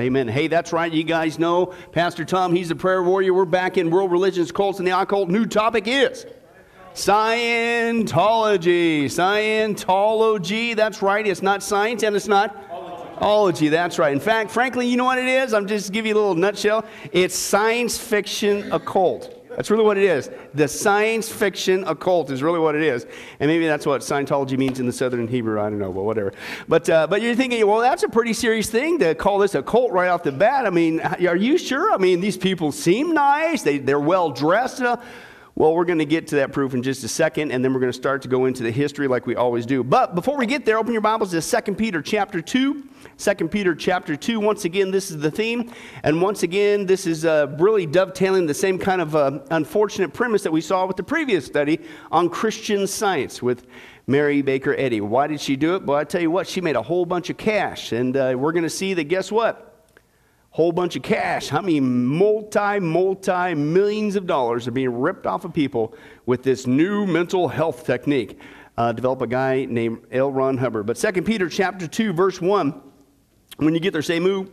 Amen. Hey, that's right. You guys know Pastor Tom, he's a prayer warrior. We're back in world religions, cults, and the occult. New topic is Scientology. Scientology. That's right. It's not science and it's not ology. That's right. In fact, frankly, you know what it is? I'm just give you a little nutshell. It's science fiction occult. That's really what it is. The science fiction occult is really what it is. And maybe that's what Scientology means in the Southern Hebrew. I don't know, but whatever. But, uh, but you're thinking, well, that's a pretty serious thing to call this a cult right off the bat. I mean, are you sure? I mean, these people seem nice, they, they're well dressed. Uh, well, we're going to get to that proof in just a second, and then we're going to start to go into the history like we always do. But before we get there, open your Bibles to 2 Peter chapter 2. 2 Peter chapter 2. Once again, this is the theme. And once again, this is uh, really dovetailing the same kind of uh, unfortunate premise that we saw with the previous study on Christian science with Mary Baker Eddy. Why did she do it? Well, I tell you what, she made a whole bunch of cash. And uh, we're going to see that, guess what? whole bunch of cash. How many multi, multi millions of dollars are being ripped off of people with this new mental health technique? Uh, developed a guy named L. Ron Hubbard. But 2 Peter chapter 2, verse 1, when you get there, say moo.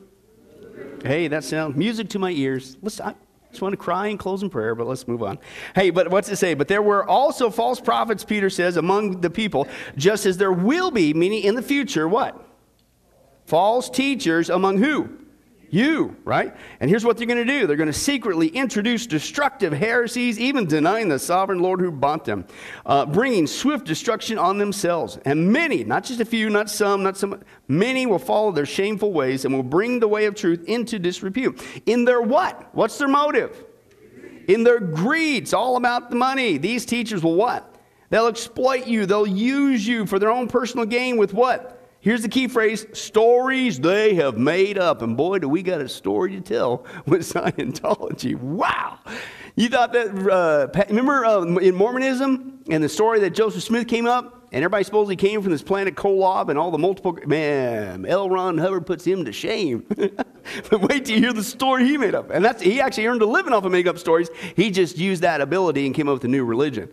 Hey, that sounds music to my ears. Listen, I just want to cry and close in prayer, but let's move on. Hey, but what's it say? But there were also false prophets, Peter says, among the people, just as there will be, meaning in the future, what? False teachers among who? You, right? And here's what they're going to do they're going to secretly introduce destructive heresies, even denying the sovereign Lord who bought them, uh, bringing swift destruction on themselves. And many, not just a few, not some, not some, many will follow their shameful ways and will bring the way of truth into disrepute. In their what? What's their motive? In their greed. It's all about the money. These teachers will what? They'll exploit you, they'll use you for their own personal gain with what? Here's the key phrase stories they have made up. And boy, do we got a story to tell with Scientology. Wow. You thought that, uh, remember uh, in Mormonism and the story that Joseph Smith came up? And everybody supposedly came from this planet Kolob and all the multiple. Man, L. Ron Hubbard puts him to shame. but wait till you hear the story he made up. And that's, he actually earned a living off of making up stories. He just used that ability and came up with a new religion.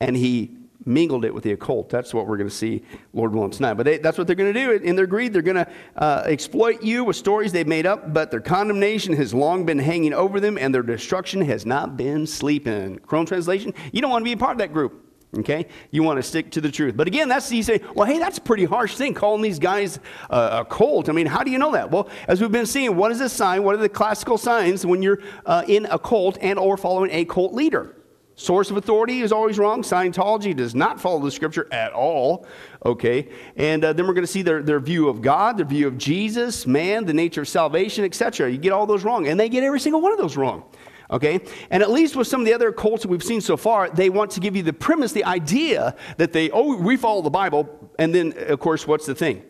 And he mingled it with the occult. That's what we're going to see, Lord willing, tonight. But they, that's what they're going to do. In their greed, they're going to uh, exploit you with stories they've made up, but their condemnation has long been hanging over them, and their destruction has not been sleeping. Chrome translation, you don't want to be a part of that group. Okay? You want to stick to the truth. But again, that's you say, well, hey, that's a pretty harsh thing, calling these guys uh, a cult. I mean, how do you know that? Well, as we've been seeing, what is a sign? What are the classical signs when you're uh, in a cult and or following a cult leader? Source of authority is always wrong. Scientology does not follow the scripture at all. Okay. And uh, then we're going to see their, their view of God, their view of Jesus, man, the nature of salvation, etc. You get all those wrong. And they get every single one of those wrong. Okay? And at least with some of the other cults that we've seen so far, they want to give you the premise, the idea that they, oh, we follow the Bible. And then, of course, what's the thing?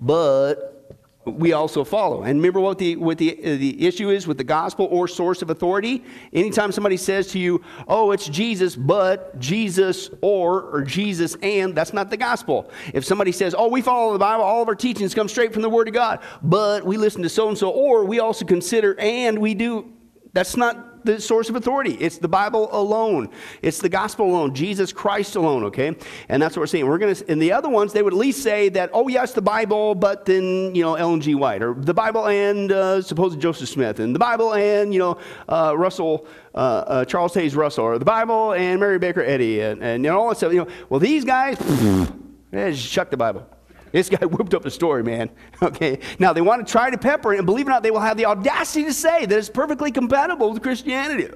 But we also follow. And remember what the, what the, uh, the issue is with the gospel or source of authority? Anytime somebody says to you, oh, it's Jesus, but Jesus or, or Jesus and, that's not the gospel. If somebody says, oh, we follow the Bible, all of our teachings come straight from the Word of God, but we listen to so and so, or we also consider and we do, that's not the source of authority. It's the Bible alone. It's the gospel alone. Jesus Christ alone, okay? And that's what we're saying. We're going to, and the other ones, they would at least say that, oh, yes, the Bible, but then, you know, Ellen G. White, or the Bible and uh, supposed Joseph Smith, and the Bible and, you know, uh, Russell, uh, uh Charles Taze Russell, or the Bible and Mary Baker Eddy, and, and you know, all that stuff. You know, well, these guys, yeah, just chuck the Bible. This guy whipped up a story, man. Okay. Now they want to try to pepper it, and believe it or not, they will have the audacity to say that it's perfectly compatible with Christianity.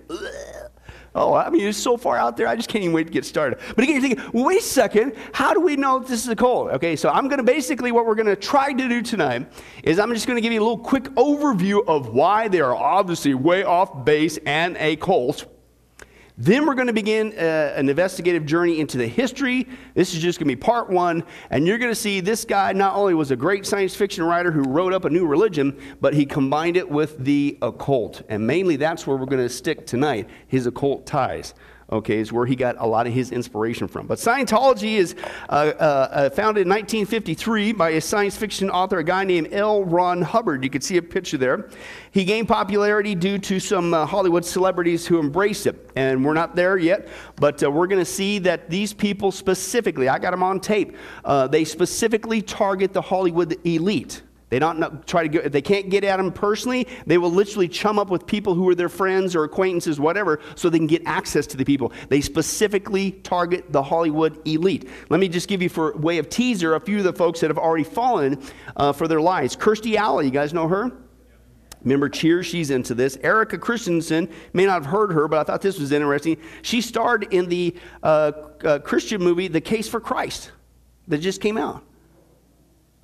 Oh, I mean, it's so far out there, I just can't even wait to get started. But again, you're thinking, well, wait a second, how do we know that this is a cult? Okay, so I'm going to basically, what we're going to try to do tonight is I'm just going to give you a little quick overview of why they are obviously way off base and a cult. Then we're going to begin uh, an investigative journey into the history. This is just going to be part one. And you're going to see this guy not only was a great science fiction writer who wrote up a new religion, but he combined it with the occult. And mainly that's where we're going to stick tonight his occult ties okay, is where he got a lot of his inspiration from. But Scientology is uh, uh, uh, founded in 1953 by a science fiction author, a guy named L. Ron Hubbard. You can see a picture there. He gained popularity due to some uh, Hollywood celebrities who embraced it. And we're not there yet, but uh, we're going to see that these people specifically, I got them on tape, uh, they specifically target the Hollywood elite They don't know, try to get, if they can't get at them personally, they will literally chum up with people who are their friends or acquaintances, whatever, so they can get access to the people. They specifically target the Hollywood elite. Let me just give you, for way of teaser, a few of the folks that have already fallen uh, for their lies. Kirstie Alley, you guys know her? Remember Cheers? She's into this. Erika Christensen, may not have heard her, but I thought this was interesting. She starred in the uh, uh, Christian movie, The Case for Christ, that just came out.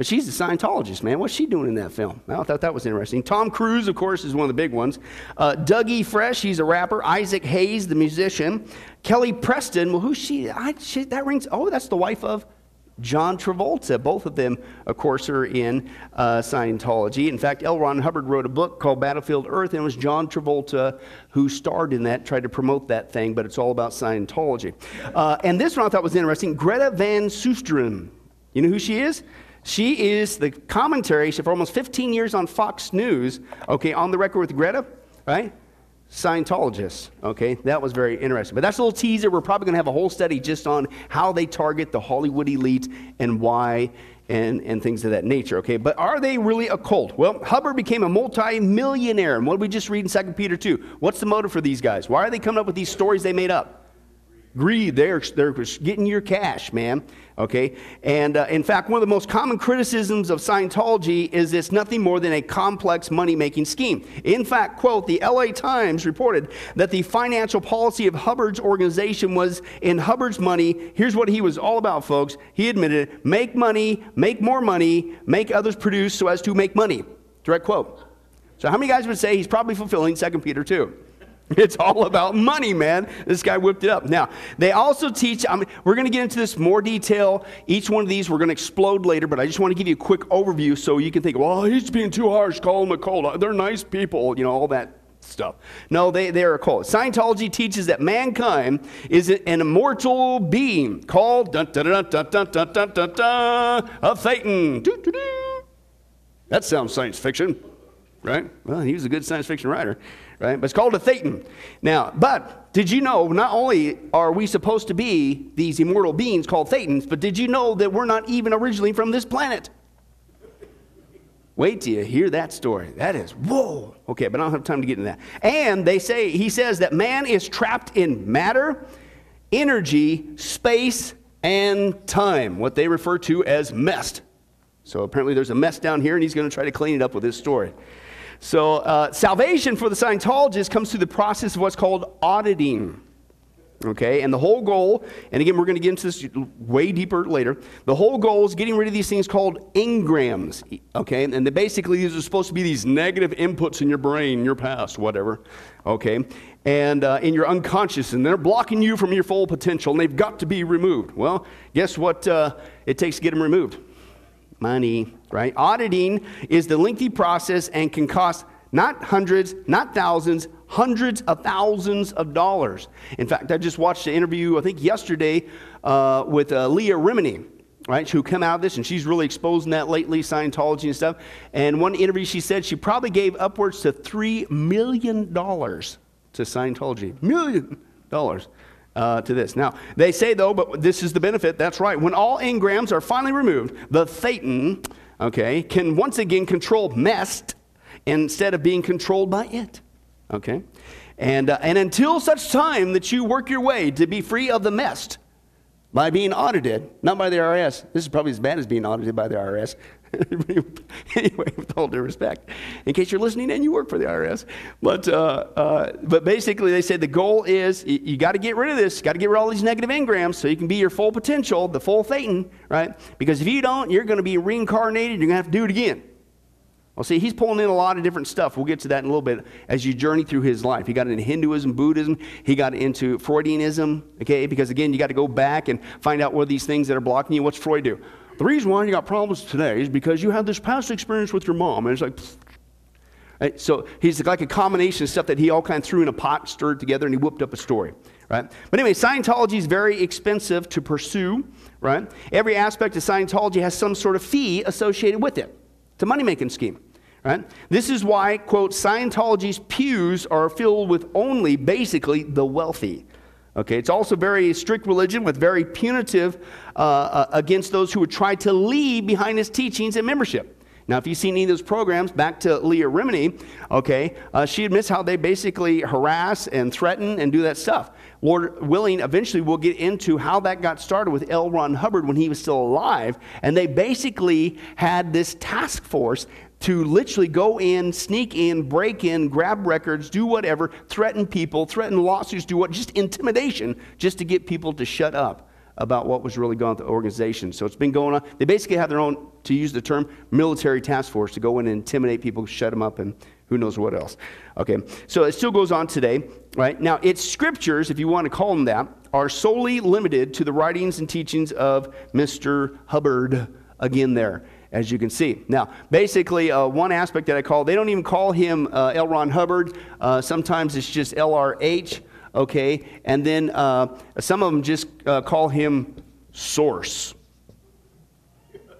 But she's a Scientologist, man. What's she doing in that film? I thought that was interesting. Tom Cruise, of course, is one of the big ones. Uh, Dougie Fresh, he's a rapper. Isaac Hayes, the musician. Kelly Preston, well, who's she? I, she that rings. Oh, that's the wife of John Travolta. Both of them, of course, are in uh, Scientology. In fact, L. Ron Hubbard wrote a book called Battlefield Earth, and it was John Travolta who starred in that, tried to promote that thing, but it's all about Scientology. Uh, and this one I thought was interesting Greta Van Susteren. You know who she is? She is the commentary for almost 15 years on Fox News, okay, on the record with Greta, right? Scientologists, okay? That was very interesting. But that's a little teaser. We're probably going to have a whole study just on how they target the Hollywood elite and why and, and things of that nature, okay? But are they really a cult? Well, Hubbard became a multi-millionaire. And what did we just read in 2 Peter 2? What's the motive for these guys? Why are they coming up with these stories they made up? Greed. They're, they're getting your cash, man. Okay? And uh, in fact, one of the most common criticisms of Scientology is it's nothing more than a complex money making scheme. In fact, quote, the LA Times reported that the financial policy of Hubbard's organization was in Hubbard's money. Here's what he was all about, folks. He admitted make money, make more money, make others produce so as to make money. Direct quote. So, how many guys would say he's probably fulfilling 2 Peter 2? It's all about money, man. This guy whipped it up. Now, they also teach, I mean, we're going to get into this more detail. Each one of these we're going to explode later, but I just want to give you a quick overview so you can think, well, oh, he's being too harsh, call him a cult. Uh, they're nice people, you know, all that stuff. No, they, they're a cult. Scientology teaches that mankind is an immortal being called dun, dun, dun, dun, dun, dun, dun, dun, dun, a Thetan. That sounds science fiction, right? Well, he was a good science fiction writer right? But it's called a thetan. Now, but did you know not only are we supposed to be these immortal beings called thetans, but did you know that we're not even originally from this planet? Wait till you hear that story. That is, whoa. Okay, but I don't have time to get into that. And they say, he says that man is trapped in matter, energy, space, and time, what they refer to as mess. So apparently there's a MEST down here, and he's going to try to clean it up with his story. So, uh, salvation for the Scientologist comes through the process of what's called auditing. Okay, and the whole goal, and again, we're going to get into this way deeper later. The whole goal is getting rid of these things called engrams. Okay, and basically these are supposed to be these negative inputs in your brain, your past, whatever. Okay, and uh, in your unconscious, and they're blocking you from your full potential, and they've got to be removed. Well, guess what uh, it takes to get them removed? money, right? Auditing is the lengthy process and can cost not hundreds, not thousands, hundreds of thousands of dollars. In fact, I just watched an interview, I think yesterday, uh, with uh, Leah Remini, right, who came out of this, and she's really exposing that lately, Scientology and stuff. And one interview, she said she probably gave upwards to $3 million to Scientology. Million dollars uh, to this. Now, they say, though, but this is the benefit, that's right. When all engrams are finally removed, the Thetan, okay, can once again control mest instead of being controlled by it, okay? And, uh, and until such time that you work your way to be free of the mest by being audited, not by the IRS. This is probably as bad as being audited by the IRS. anyway, with all due respect, in case you're listening and you work for the IRS, but uh, uh, but basically they said the goal is you, you got to get rid of this, got to get rid of all these negative engrams so you can be your full potential, the full Thetan, right? Because if you don't, you're going to be reincarnated. You're going to have to do it again. Well, see, he's pulling in a lot of different stuff. We'll get to that in a little bit as you journey through his life. He got into Hinduism, Buddhism, he got into Freudianism, okay? Because again, you got to go back and find out what are these things that are blocking you. What's Freud do? The reason why you got problems today is because you had this past experience with your mom. And it's like, right? so he's like a combination of stuff that he all kind of threw in a pot, stirred together, and he whooped up a story, right? But anyway, Scientology is very expensive to pursue, right? Every aspect of Scientology has some sort of fee associated with it. It's a money making scheme. Right? This is why, quote, Scientology's pews are filled with only basically the wealthy. Okay, it's also very strict religion with very punitive uh, uh, against those who would try to leave behind his teachings and membership. Now, if you've seen any of those programs, back to Leah Remini, okay, uh, she admits how they basically harass and threaten and do that stuff. Lord willing, eventually we'll get into how that got started with L. Ron Hubbard when he was still alive. And they basically had this task force to literally go in, sneak in, break in, grab records, do whatever, threaten people, threaten lawsuits, do what, just intimidation, just to get people to shut up about what was really going on with the organization. So it's been going on. They basically have their own, to use the term, military task force to go in and intimidate people, shut them up, and who knows what else. Okay, so it still goes on today, right? Now, its scriptures, if you want to call them that, are solely limited to the writings and teachings of Mr. Hubbard, again, there as you can see. Now, basically, uh, one aspect that I call, they don't even call him uh, L. Ron Hubbard. Uh, sometimes it's just LRH okay? And then uh, some of them just uh, call him Source.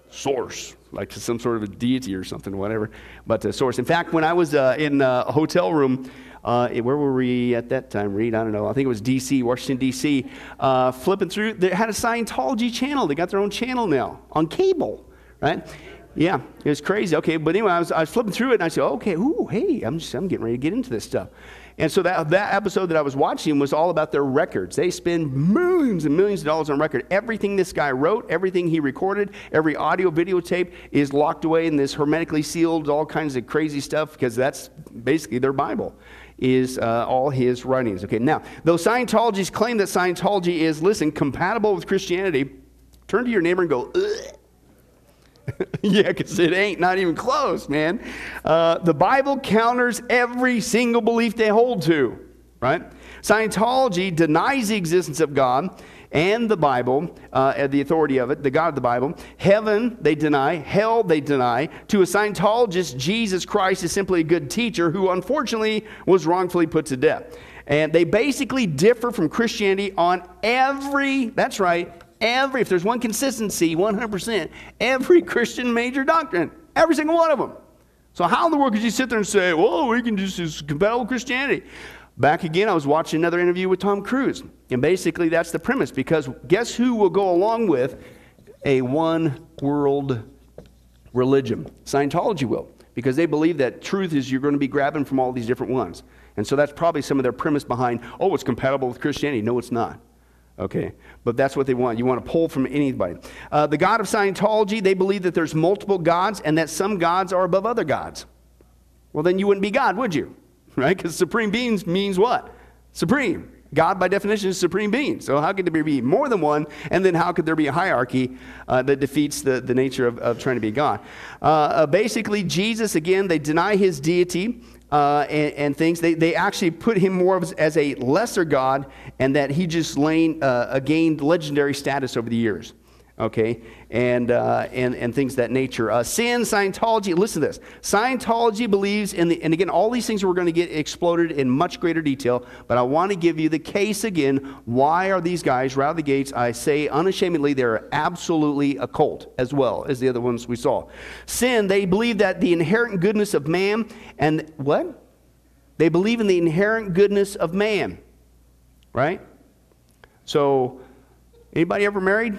Source, like some sort of a deity or something, whatever. But uh, Source. In fact, when I was uh, in uh, a hotel room, uh, where were we at that time, Reed? I don't know. I think it was D.C., Washington, D.C. flipping through, they had a Scientology channel. They got their own channel now on cable, right? Yeah, it was crazy. Okay, but anyway, I was, I was flipping through it and I said, okay, ooh, hey, I'm, just, I'm getting ready to get into this stuff. And so that, that episode that I was watching was all about their records. They spend millions and millions of dollars on record. Everything this guy wrote, everything he recorded, every audio videotape is locked away in this hermetically sealed, all kinds of crazy stuff because that's basically their Bible is uh, all his writings. Okay, now, though Scientologists claim that Scientology is, listen, compatible with Christianity, turn to your neighbor and go, Ugh. yeah, because it ain't, not even close, man. Uh, the Bible counters every single belief they hold to, right? Scientology denies the existence of God and the Bible, uh, the authority of it, the God of the Bible. Heaven, they deny. Hell, they deny. To a Scientologist, Jesus Christ is simply a good teacher who unfortunately was wrongfully put to death. And they basically differ from Christianity on every, that's right, Every, if there's one consistency, 100%, every Christian major doctrine, every single one of them. So how in the world could you sit there and say, well, we can just compatible Christianity? Back again, I was watching another interview with Tom Cruise. And basically that's the premise because guess who will go along with a one world religion? Scientology will. Because they believe that truth is you're going to be grabbing from all these different ones. And so that's probably some of their premise behind, oh, it's compatible with Christianity. No, it's not. Okay, but that's what they want. You want to pull from anybody. Uh, the God of Scientology, they believe that there's multiple gods and that some gods are above other gods. Well, then you wouldn't be God, would you? Right? Because supreme beings means what? Supreme. God, by definition, is supreme being. So, how could there be more than one? And then, how could there be a hierarchy uh, that defeats the, the nature of, of trying to be God? Uh, uh basically, Jesus, again, they deny his deity uh, and, and, things. They, they actually put him more as, as a lesser god and that he just lain, uh, gained legendary status over the years okay, and, uh, and, and things that nature. Uh, sin, Scientology, listen to this. Scientology believes in the, and again, all these things we're going to get exploded in much greater detail, but I want to give you the case again. Why are these guys, right out of the gates, I say unashamedly, they're absolutely a cult as well as the other ones we saw. Sin, they believe that the inherent goodness of man, and what? They believe in the inherent goodness of man, right? So, anybody ever married?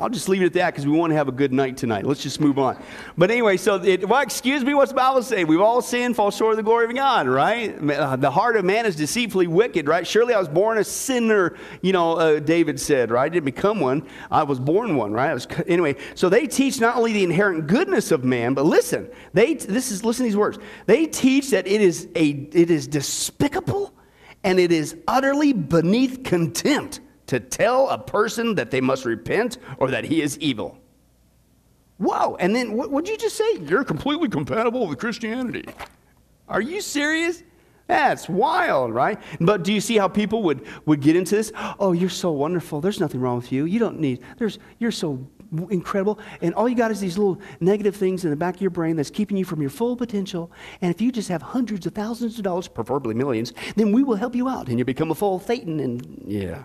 I'll just leave it at that because we want to have a good night tonight. Let's just move on. But anyway, so, it, well, excuse me, what's the Bible say? We've all sinned, fall short of the glory of God, right? Uh, the heart of man is deceitfully wicked, right? Surely I was born a sinner, you know, uh, David said, right? I didn't become one. I was born one, right? Was, anyway, so they teach not only the inherent goodness of man, but listen, they, this is, listen to these words. They teach that it is, a, it is despicable and it is utterly beneath contempt to tell a person that they must repent or that he is evil. Whoa. And then what would you just say? You're completely compatible with Christianity. Are you serious? That's wild, right? But do you see how people would, would get into this? Oh, you're so wonderful. There's nothing wrong with you. You don't need, there's, you're so incredible. And all you got is these little negative things in the back of your brain that's keeping you from your full potential. And if you just have hundreds of thousands of dollars, preferably millions, then we will help you out and you become a full Thetan. And yeah.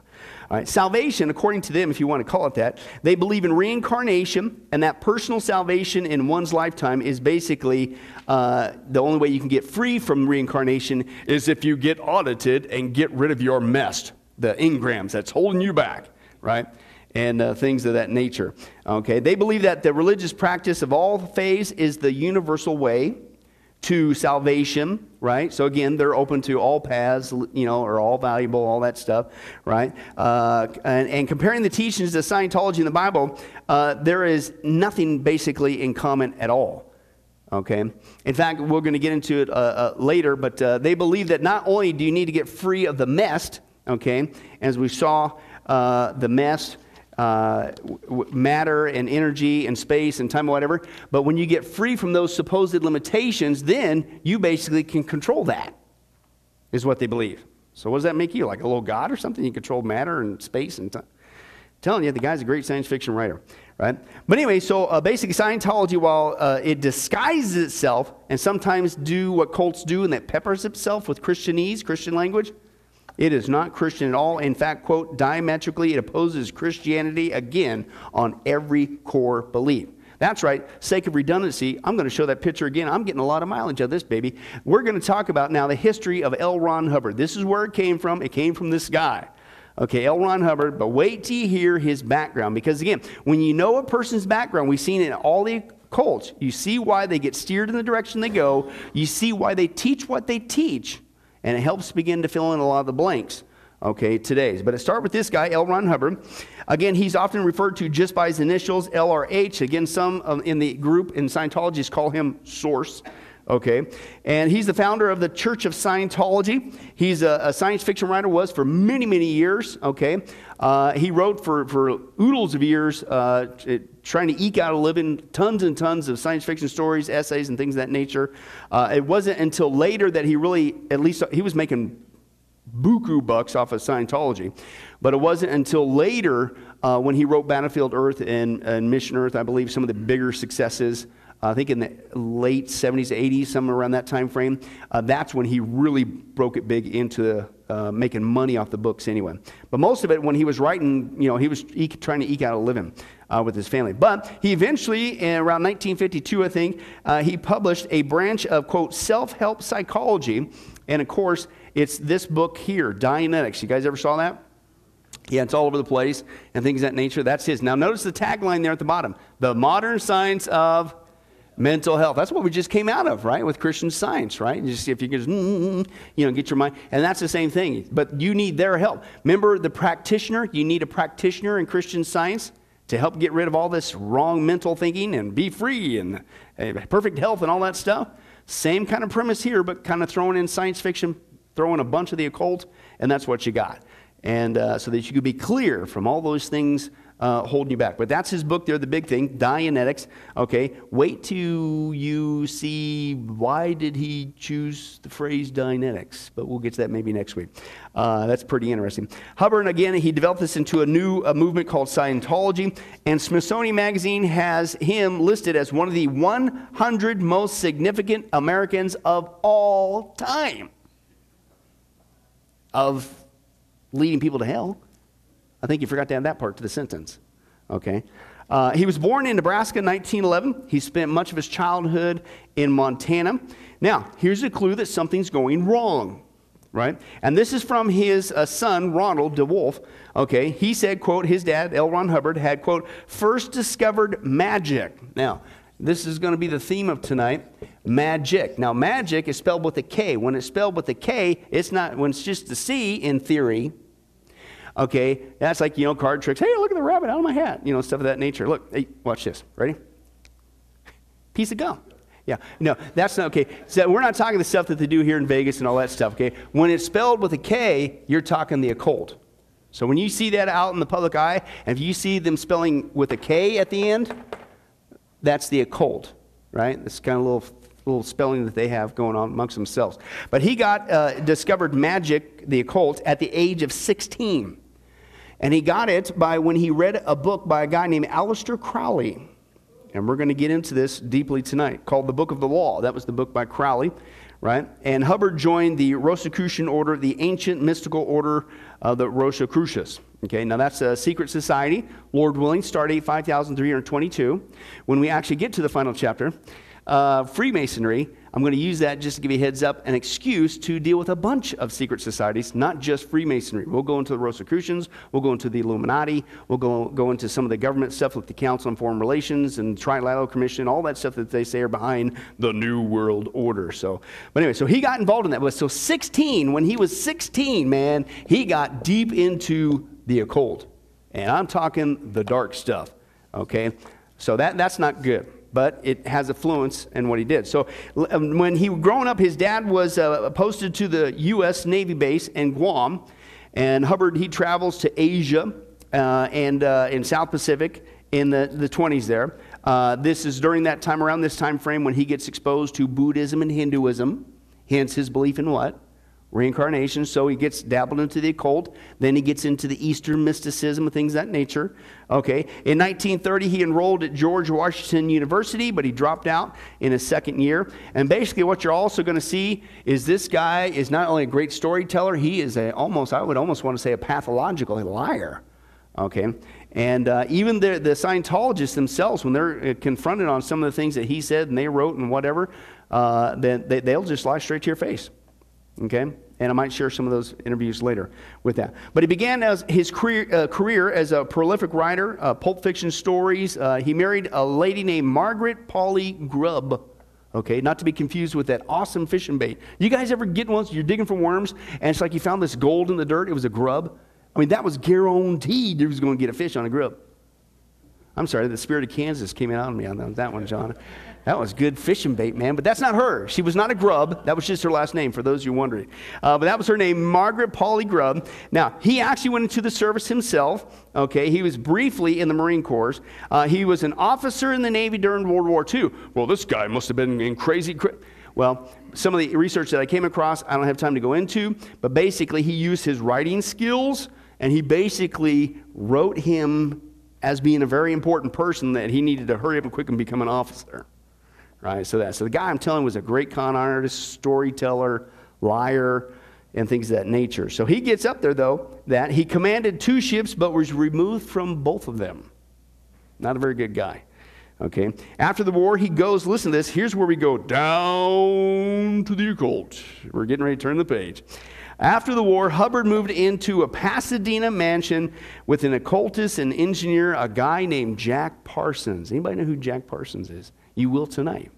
All right. Salvation, according to them, if you want to call it that, they believe in reincarnation and that personal salvation in one's lifetime is basically uh, the only way you can get free from reincarnation is if you get audited and get rid of your MEST, the engrams that's holding you back, right? And uh, things of that nature. Okay, they believe that the religious practice of all faiths is the universal way to salvation, right? So again, they're open to all paths, you know, are all valuable, all that stuff, right? Uh, and, and, comparing the teachings of Scientology in the Bible, uh, there is nothing basically in common at all. Okay. In fact, we're going to get into it uh, uh later, but uh, they believe that not only do you need to get free of the MEST, okay, as we saw uh, the MEST uh, matter and energy and space and time, whatever. But when you get free from those supposed limitations, then you basically can control that, is what they believe. So, what does that make you? Like a little god or something? You control matter and space and time? telling you, the guy's a great science fiction writer, right? But anyway, so uh, basically, Scientology, while uh, it disguises itself and sometimes do what cults do and that peppers itself with Christianese, Christian language, it is not Christian at all. In fact, quote, diametrically, it opposes Christianity again on every core belief. That's right. Sake of redundancy, I'm going to show that picture again. I'm getting a lot of mileage out of this, baby. We're going to talk about now the history of L. Ron Hubbard. This is where it came from. It came from this guy. Okay, L. Ron Hubbard, but wait till you hear his background. Because again, when you know a person's background, we've seen it in all the cults, you see why they get steered in the direction they go, you see why they teach what they teach and it helps begin to fill in a lot of the blanks okay, today's. But it start with this guy, L. Ron Hubbard. Again, he's often referred to just by his initials, LRH. Again, some in the group in Scientologists call him Source. Okay, and he's the founder of the Church of Scientology. He's a, a science fiction writer, was for many, many years. Okay, uh, he wrote for, for oodles of years, uh, trying to eke out a living, tons and tons of science fiction stories, essays, and things of that nature. Uh, it wasn't until later that he really, at least, he was making buku bucks off of Scientology. But it wasn't until later uh, when he wrote Battlefield Earth and, and Mission Earth, I believe, some of the bigger successes I think in the late 70s, 80s, somewhere around that time frame. Uh, that's when he really broke it big into uh, making money off the books anyway. But most of it, when he was writing, you know, he was trying to eke out a living uh, with his family. But he eventually, in around 1952, I think, uh, he published a branch of, quote, self-help psychology. And of course, it's this book here, Dianetics. You guys ever saw that? Yeah, it's all over the place and things of that nature. That's his. Now, notice the tagline there at the bottom The Modern Science of mental health. That's what we just came out of, right? With Christian science, right? You just see if you can just, you know, get your mind. And that's the same thing. But you need their help. Remember the practitioner? You need a practitioner in Christian science to help get rid of all this wrong mental thinking and be free and uh, perfect health and all that stuff. Same kind of premise here, but kind of throwing in science fiction, throwing a bunch of the occult, and that's what you got. And uh, so that you could be clear from all those things uh, holding you back. But that's his book there, the big thing, Dianetics. Okay, wait till you see why did he choose the phrase Dianetics. But we'll get to that maybe next week. Uh, that's pretty interesting. Hubbard, again, he developed this into a new uh, movement called Scientology. And Smithsonian Magazine has him listed as one of the 100 most significant Americans of all time. Of leading people to hell. I think you forgot to add that part to the sentence. Okay. Uh, he was born in Nebraska in 1911. He spent much of his childhood in Montana. Now, here's a clue that something's going wrong, right? And this is from his uh, son, Ronald DeWolf. Okay, he said, quote, his dad, L. Ron Hubbard, had, quote, first discovered magic. Now, this is going to be the theme of tonight magic. Now, magic is spelled with a K. When it's spelled with a K, it's not, when it's just a C in theory, Okay, that's like, you know, card tricks. Hey, look at the rabbit out of my hat. You know, stuff of that nature. Look, hey, watch this. Ready? Piece of gum. Yeah, no, that's not okay. So we're not talking the stuff that they do here in Vegas and all that stuff, okay? When it's spelled with a K, you're talking the occult. So when you see that out in the public eye, and if you see them spelling with a K at the end, that's the occult, right? This kind of little little spelling that they have going on amongst themselves. But he got uh, discovered magic, the occult, at the age of 16. And he got it by when he read a book by a guy named Aleister Crowley. And we're going to get into this deeply tonight, called The Book of the Law. That was the book by Crowley, right? And Hubbard joined the Rosicrucian order, the ancient mystical order of the Rosicrucians. Okay, now that's a secret society. Lord willing, start date 5322. When we actually get to the final chapter, uh, Freemasonry, I'm going to use that just to give you a heads up, an excuse to deal with a bunch of secret societies, not just Freemasonry. We'll go into the Rosicrucians, we'll go into the Illuminati, we'll go, go into some of the government stuff like the Council on Foreign Relations and Trilateral Commission, all that stuff that they say are behind the New World Order. So, but anyway, so he got involved in that. But so 16, when he was 16, man, he got deep into the occult. And I'm talking the dark stuff, okay? So that, that's not good but it has affluence in what he did. So um, when he growing up, his dad was uh, posted to the U.S. Navy base in Guam, and Hubbard he travels to Asia uh, and uh, in South Pacific in the, the 20s there. Uh, this is during that time, around this time frame, when he gets exposed to Buddhism and Hinduism, hence his belief in what? Reincarnation. So he gets dabbled into the occult. Then he gets into the Eastern mysticism and things that nature. Okay. In 1930, he enrolled at George Washington University, but he dropped out in his second year. And basically, what you're also going to see is this guy is not only a great storyteller, he is a almost, I would almost want to say, a pathological liar. Okay. And uh, even the, the Scientologists themselves, when they're uh, confronted on some of the things that he said and they wrote and whatever, uh, they, they'll just lie straight to your face. Okay? And I might share some of those interviews later with that. But he began as his career, uh, career as a prolific writer, uh, pulp fiction stories. Uh, he married a lady named Margaret Polly Grubb. Okay, not to be confused with that awesome fishing bait. You guys ever get once you're digging for worms and it's like you found this gold in the dirt? It was a grub. I mean, that was guaranteed you was going to get a fish on a grub. I'm sorry, the spirit of Kansas came out on me on that one, John. That was good fishing bait, man. But that's not her. She was not a grub. That was just her last name, for those of you wondering. Uh, but that was her name, Margaret Polly Grubb. Now, he actually went into the service himself. Okay, he was briefly in the Marine Corps. Uh, he was an officer in the Navy during World War II. Well, this guy must have been in crazy. Cra- well, some of the research that I came across, I don't have time to go into, but basically, he used his writing skills and he basically wrote him as being a very important person that he needed to hurry up and quick and become an officer right? So that so the guy I'm telling was a great con artist, storyteller, liar, and things of that nature. So he gets up there though that he commanded two ships but was removed from both of them. Not a very good guy. Okay. After the war, he goes, listen to this, here's where we go down to the occult. We're getting ready to turn the page. After the war, Hubbard moved into a Pasadena mansion with an occultist and engineer, a guy named Jack Parsons. Anybody know who Jack Parsons is? You will tonight,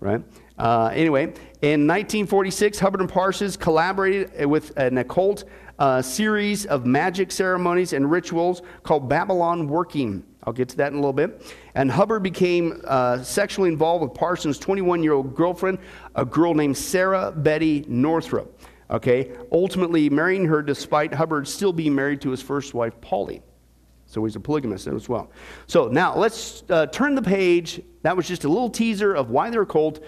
right? Uh, anyway, in 1946, Hubbard and Parsons collaborated with an occult uh, series of magic ceremonies and rituals called Babalon Working. I'll get to that in a little bit. And Hubbard became uh, sexually involved with Parsons' 21 year old girlfriend, a girl named Sarah Betty Northrup. Okay, ultimately marrying her despite Hubbard still being married to his first wife, Polly. So he's a polygamist as well. So now let's uh, turn the page. That was just a little teaser of why they're cult,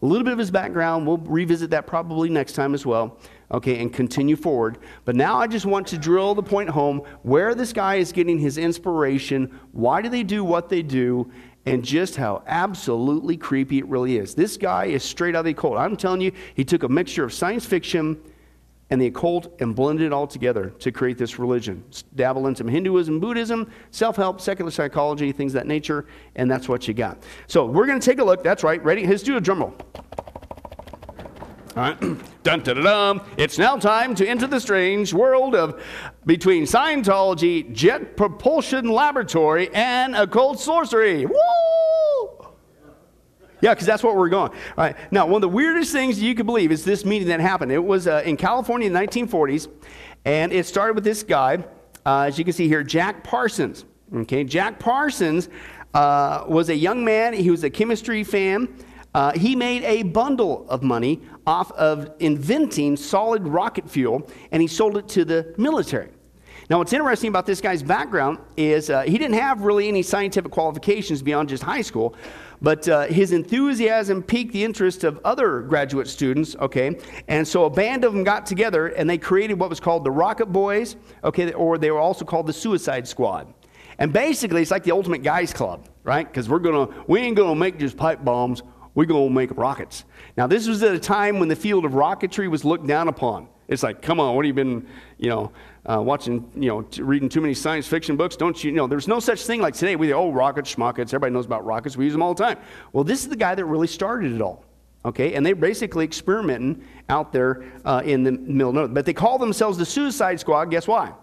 a little bit of his background. We'll revisit that probably next time as well. Okay, and continue forward. But now I just want to drill the point home where this guy is getting his inspiration. Why do they do what they do? And just how absolutely creepy it really is. This guy is straight out of the occult. I'm telling you, he took a mixture of science fiction and the occult and blended it all together to create this religion. Dabble into Hinduism, Buddhism, self help, secular psychology, things that nature, and that's what you got. So we're going to take a look. That's right. Ready? Let's do a drum roll. All right. dun, dun, dun, dun. It's now time to enter the strange world of between Scientology, Jet Propulsion Laboratory, and occult sorcery. Woo! Yeah, because that's what we're going. All right. Now, one of the weirdest things you could believe is this meeting that happened. It was uh, in California in the 1940s, and it started with this guy, uh, as you can see here, Jack Parsons. Okay, Jack Parsons uh, was a young man. He was a chemistry fan. Uh, he made a bundle of money off of inventing solid rocket fuel, and he sold it to the military. Now, what's interesting about this guy's background is uh, he didn't have really any scientific qualifications beyond just high school, but uh, his enthusiasm piqued the interest of other graduate students, okay? And so a band of them got together and they created what was called the Rocket Boys, okay, or they were also called the Suicide Squad. And basically, it's like the ultimate guys club, right? Because we're gonna, we ain't gonna make just pipe bombs, we're gonna make rockets. Now, this was at a time when the field of rocketry was looked down upon. It's like, come on, what have you been, you know, uh, watching, you know, t- reading too many science fiction books? Don't you, you know, there's no such thing like today. We, oh, rockets, schmuckets, everybody knows about rockets. We use them all the time. Well, this is the guy that really started it all. Okay, and they're basically experimenting out there uh, in the middle of nowhere. But they call themselves the Suicide Squad. Guess why?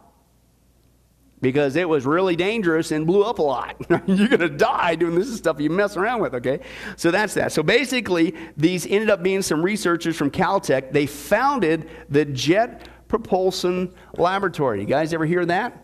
because it was really dangerous and blew up a lot. You're going to die doing this stuff you mess around with, okay? So that's that. So basically, these ended up being some researchers from Caltech. They founded the Jet Propulsion Laboratory. You guys ever hear that?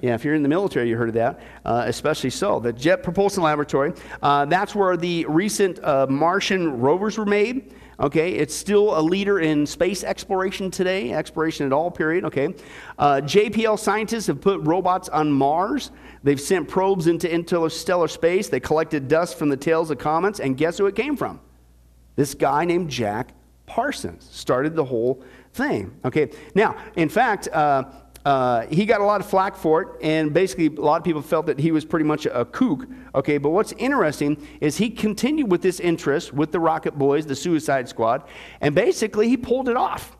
Yeah, if you're in the military, you heard of that, uh, especially so. The Jet Propulsion Laboratory, uh, that's where the recent uh, Martian rovers were made. Okay, it's still a leader in space exploration today, exploration at all, period. Okay, uh, JPL scientists have put robots on Mars. They've sent probes into interstellar space. They collected dust from the tails of comets, and guess who it came from? This guy named Jack Parsons started the whole thing. Okay, now, in fact, uh, uh, he got a lot of flack for it, and basically a lot of people felt that he was pretty much a, kook. Okay, but what's interesting is he continued with this interest with the Rocket Boys, the Suicide Squad, and basically he pulled it off.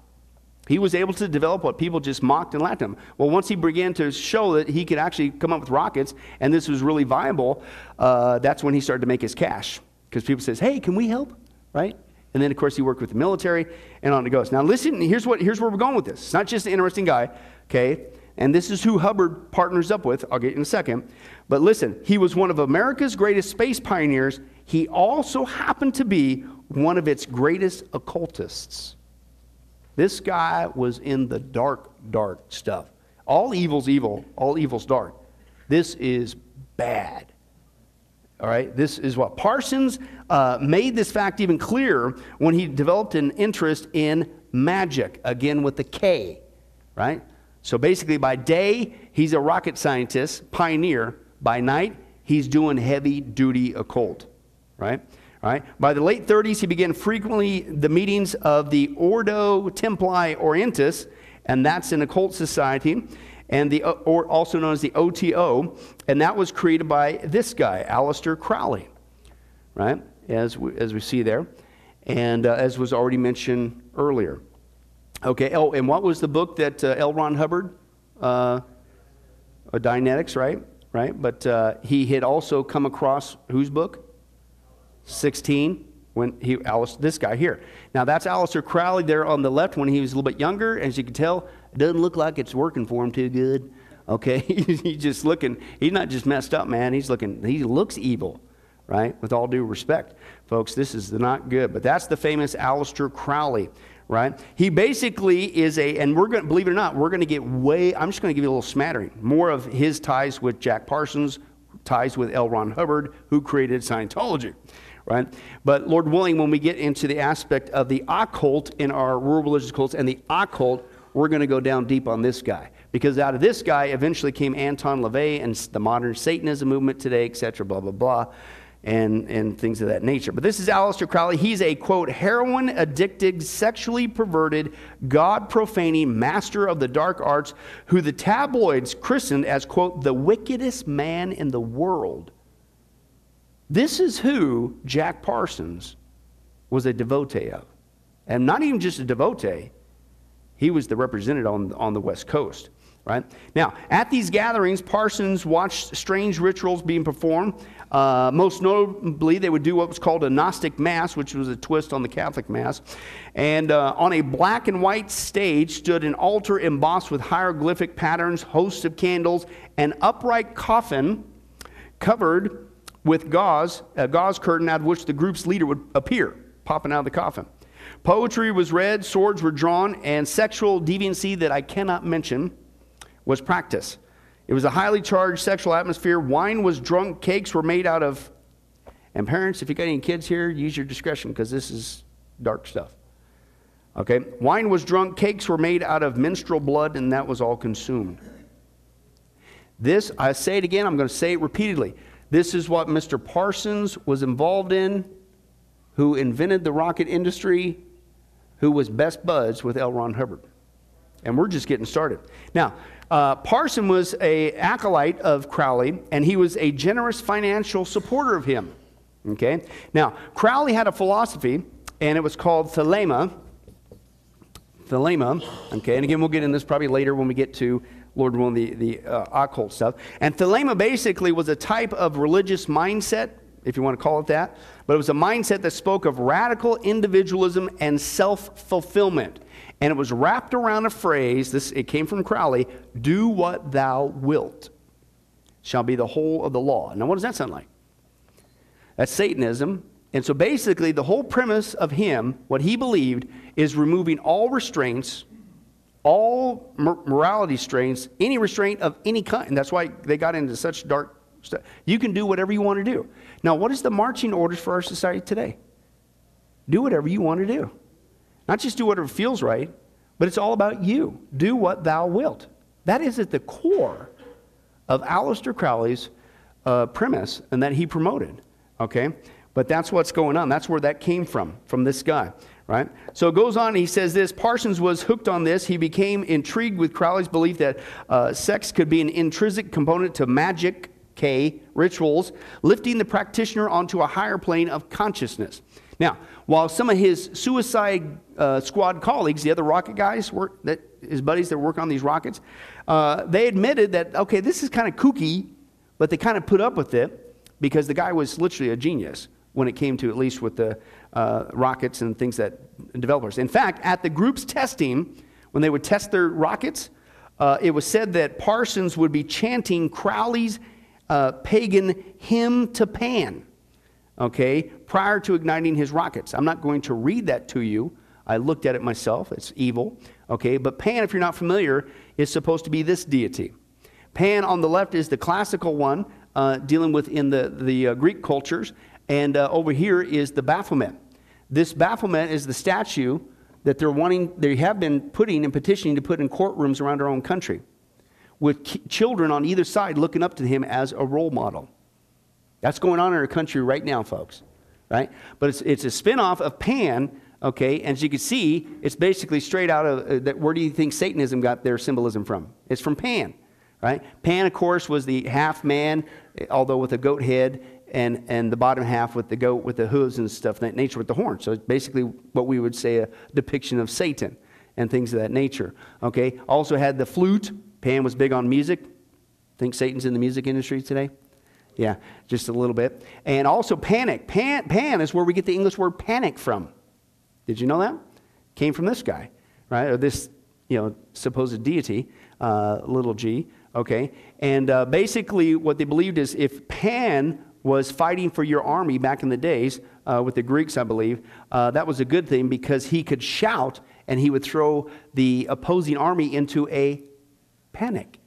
He was able to develop what people just mocked and laughed at him. Well, once he began to show that he could actually come up with rockets, and this was really viable, uh, that's when he started to make his cash. Because people says, "Hey, can we help?" Right? And then, of course, he worked with the military, and on it goes. Now, listen. Here's what. Here's where we're going with this. It's not just an interesting guy okay? And this is who Hubbard partners up with. I'll get in a second. But listen, he was one of America's greatest space pioneers. He also happened to be one of its greatest occultists. This guy was in the dark, dark stuff. All evil's evil, all evil's dark. This is bad. All right, this is what Parsons uh, made this fact even clearer when he developed an interest in magic, again with the K, right? So basically, by day, he's a rocket scientist, pioneer. By night, he's doing heavy duty occult, right? Right. By the late 30s, he began frequently the meetings of the Ordo Templi Orientis, and that's an occult society, and the, or also known as the OTO, and that was created by this guy, Aleister Crowley, right? As we, as we see there, and uh, as was already mentioned earlier. Okay, oh, and what was the book that uh, L. Ron Hubbard? Uh, uh, Dianetics, right? Right? But uh, he had also come across whose book? 16 when he Alice, this guy here. Now that's Aleister Crowley there on the left when he was a little bit younger. As you can tell, it doesn't look like it's working for him too good. Okay, he's just looking. He's not just messed up, man. He's looking. He looks evil, right? With all due respect, folks, this is not good. But that's the famous Aleister Crowley right? He basically is a, and we're going to, believe it or not, we're going to get way, I'm just going to give you a little smattering. More of his ties with Jack Parsons, ties with L. Ron Hubbard, who created Scientology, right? But Lord willing, when we get into the aspect of the occult in our world religious cults and the occult, we're going to go down deep on this guy. Because out of this guy eventually came Anton LaVey and the modern Satanism movement today, etc., blah, blah, blah and, and things of that nature. But this is Aleister Crowley. He's a, quote, heroin addicted, sexually perverted, God profaning master of the dark arts who the tabloids christened as, quote, the wickedest man in the world. This is who Jack Parsons was a devotee of. And not even just a devotee, he was the representative on, on the West Coast right? Now, at these gatherings, Parsons watched strange rituals being performed. Uh, most notably, they would do what was called a Gnostic Mass, which was a twist on the Catholic Mass. And uh, on a black and white stage stood an altar embossed with hieroglyphic patterns, hosts of candles, an upright coffin covered with gauze, a gauze curtain out of which the group's leader would appear, popping out of the coffin. Poetry was read, swords were drawn, and sexual deviancy that I cannot mention was practiced. It was a highly charged sexual atmosphere. Wine was drunk. Cakes were made out of. And parents, if you got any kids here, use your discretion because this is dark stuff. Okay? Wine was drunk. Cakes were made out of menstrual blood, and that was all consumed. This, I say it again, I'm going to say it repeatedly. This is what Mr. Parsons was involved in, who invented the rocket industry, who was best buds with L. Ron Hubbard. And we're just getting started. Now, uh, Parson was a acolyte of Crowley, and he was a generous financial supporter of him. Okay? Now, Crowley had a philosophy, and it was called thelema. Thelema, okay, and again, we'll get in this probably later when we get to, Lord willing, the, the uh, occult stuff. And Thelema basically was a type of religious mindset, if you want to call it that, but it was a mindset that spoke of radical individualism and self fulfillment. And it was wrapped around a phrase, this, it came from Crowley do what thou wilt, shall be the whole of the law. Now, what does that sound like? That's Satanism. And so basically, the whole premise of him, what he believed, is removing all restraints, all morality strains, any restraint of any kind. And that's why they got into such dark. You can do whatever you want to do. Now, what is the marching orders for our society today? Do whatever you want to do. Not just do whatever feels right, but it's all about you. Do what thou wilt. That is at the core of Aleister Crowley's uh, premise and that he promoted. Okay? But that's what's going on. That's where that came from, from this guy, right? So it goes on, he says this Parsons was hooked on this. He became intrigued with Crowley's belief that uh, sex could be an intrinsic component to magic, K, rituals, lifting the practitioner onto a higher plane of consciousness. Now, while some of his suicide uh, squad colleagues, the other rocket guys, that, his buddies that work on these rockets, uh, they admitted that, okay, this is kind of kooky, but they kind of put up with it because the guy was literally a genius when it came to at least with the uh, rockets and things that developers. In fact, at the group's testing, when they would test their rockets, uh, it was said that Parsons would be chanting Crowley's uh, pagan hymn to Pan, okay, prior to igniting his rockets. I'm not going to read that to you. I looked at it myself. It's evil, okay? But Pan, if you're not familiar, is supposed to be this deity. Pan on the left is the classical one, uh, dealing with in the, the uh, Greek cultures. And uh, over here is the Baphomet. This Baphomet is the statue that they're wanting, they have been putting and petitioning to put in courtrooms around our own country, with children on either side looking up to him as a role model. That's going on in our country right now, folks. Right? But it's, it's a spinoff of Pan, okay? And as you can see, it's basically straight out of uh, that. Where do you think Satanism got their symbolism from? It's from Pan, right? Pan, of course, was the half man, although with a goat head, and, and the bottom half with the goat with the hooves and stuff that nature with the horns. So it's basically what we would say a depiction of Satan and things of that nature. Okay. Also had the flute. Pan was big on music. Think Satan's in the music industry today? Yeah, just a little bit. And also panic. Pan, pan is where we get the English word panic from. Did you know that? Came from this guy, right? Or this, you know, supposed deity, uh, little g. Okay. And uh, basically, what they believed is if Pan was fighting for your army back in the days uh, with the Greeks, I believe, uh, that was a good thing because he could shout and he would throw the opposing army into a panic.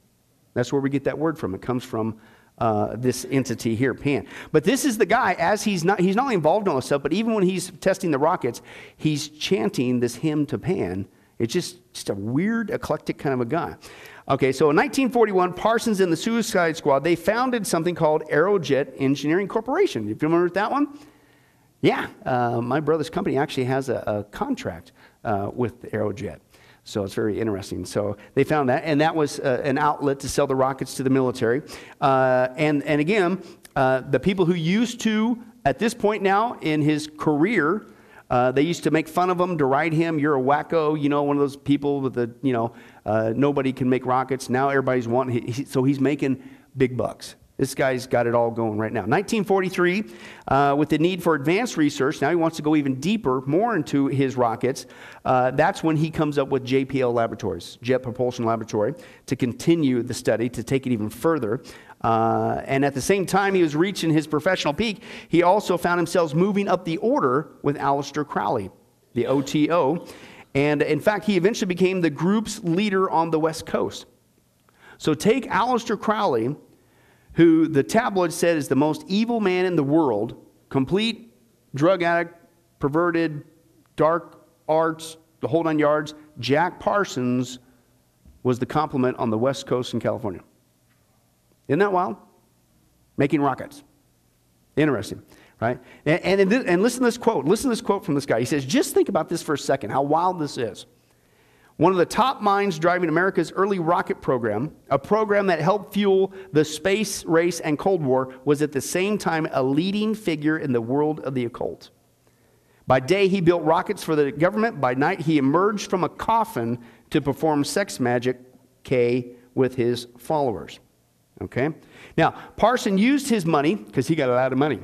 That's where we get that word from. It comes from uh, this entity here, Pan. But this is the guy, as he's not, he's not only involved in all this stuff, but even when he's testing the rockets, he's chanting this hymn to Pan. It's just, just a weird, eclectic kind of a guy. Okay, so in 1941, Parsons and the Suicide Squad, they founded something called Aerojet Engineering Corporation. If you familiar with that one? Yeah, uh, my brother's company actually has a, a contract uh, with Aerojet. So it's very interesting. So they found that, and that was uh, an outlet to sell the rockets to the military. Uh, and, and again, uh, the people who used to, at this point now in his career, uh, they used to make fun of him, deride him. You're a wacko, you know, one of those people with the, you know, uh, nobody can make rockets. Now everybody's wanting, he, so he's making big bucks. This guy's got it all going right now. 1943, uh, with the need for advanced research, now he wants to go even deeper, more into his rockets. Uh, that's when he comes up with JPL Laboratories, Jet Propulsion Laboratory, to continue the study, to take it even further. Uh, and at the same time he was reaching his professional peak, he also found himself moving up the order with Aleister Crowley, the OTO. And in fact, he eventually became the group's leader on the West Coast. So take Aleister Crowley, who the tabloid said is the most evil man in the world, complete drug addict, perverted, dark arts, the whole nine yards. Jack Parsons was the complement on the West Coast in California. Isn't that wild? Making rockets. Interesting, right? And, and, and listen to this quote. Listen to this quote from this guy. He says, just think about this for a second, how wild this is. One of the top minds driving America's early rocket program, a program that helped fuel the space race and Cold War, was at the same time a leading figure in the world of the occult. By day, he built rockets for the government. By night, he emerged from a coffin to perform sex magic K with his followers. Okay? Now, Parson used his money, because he got a lot of money,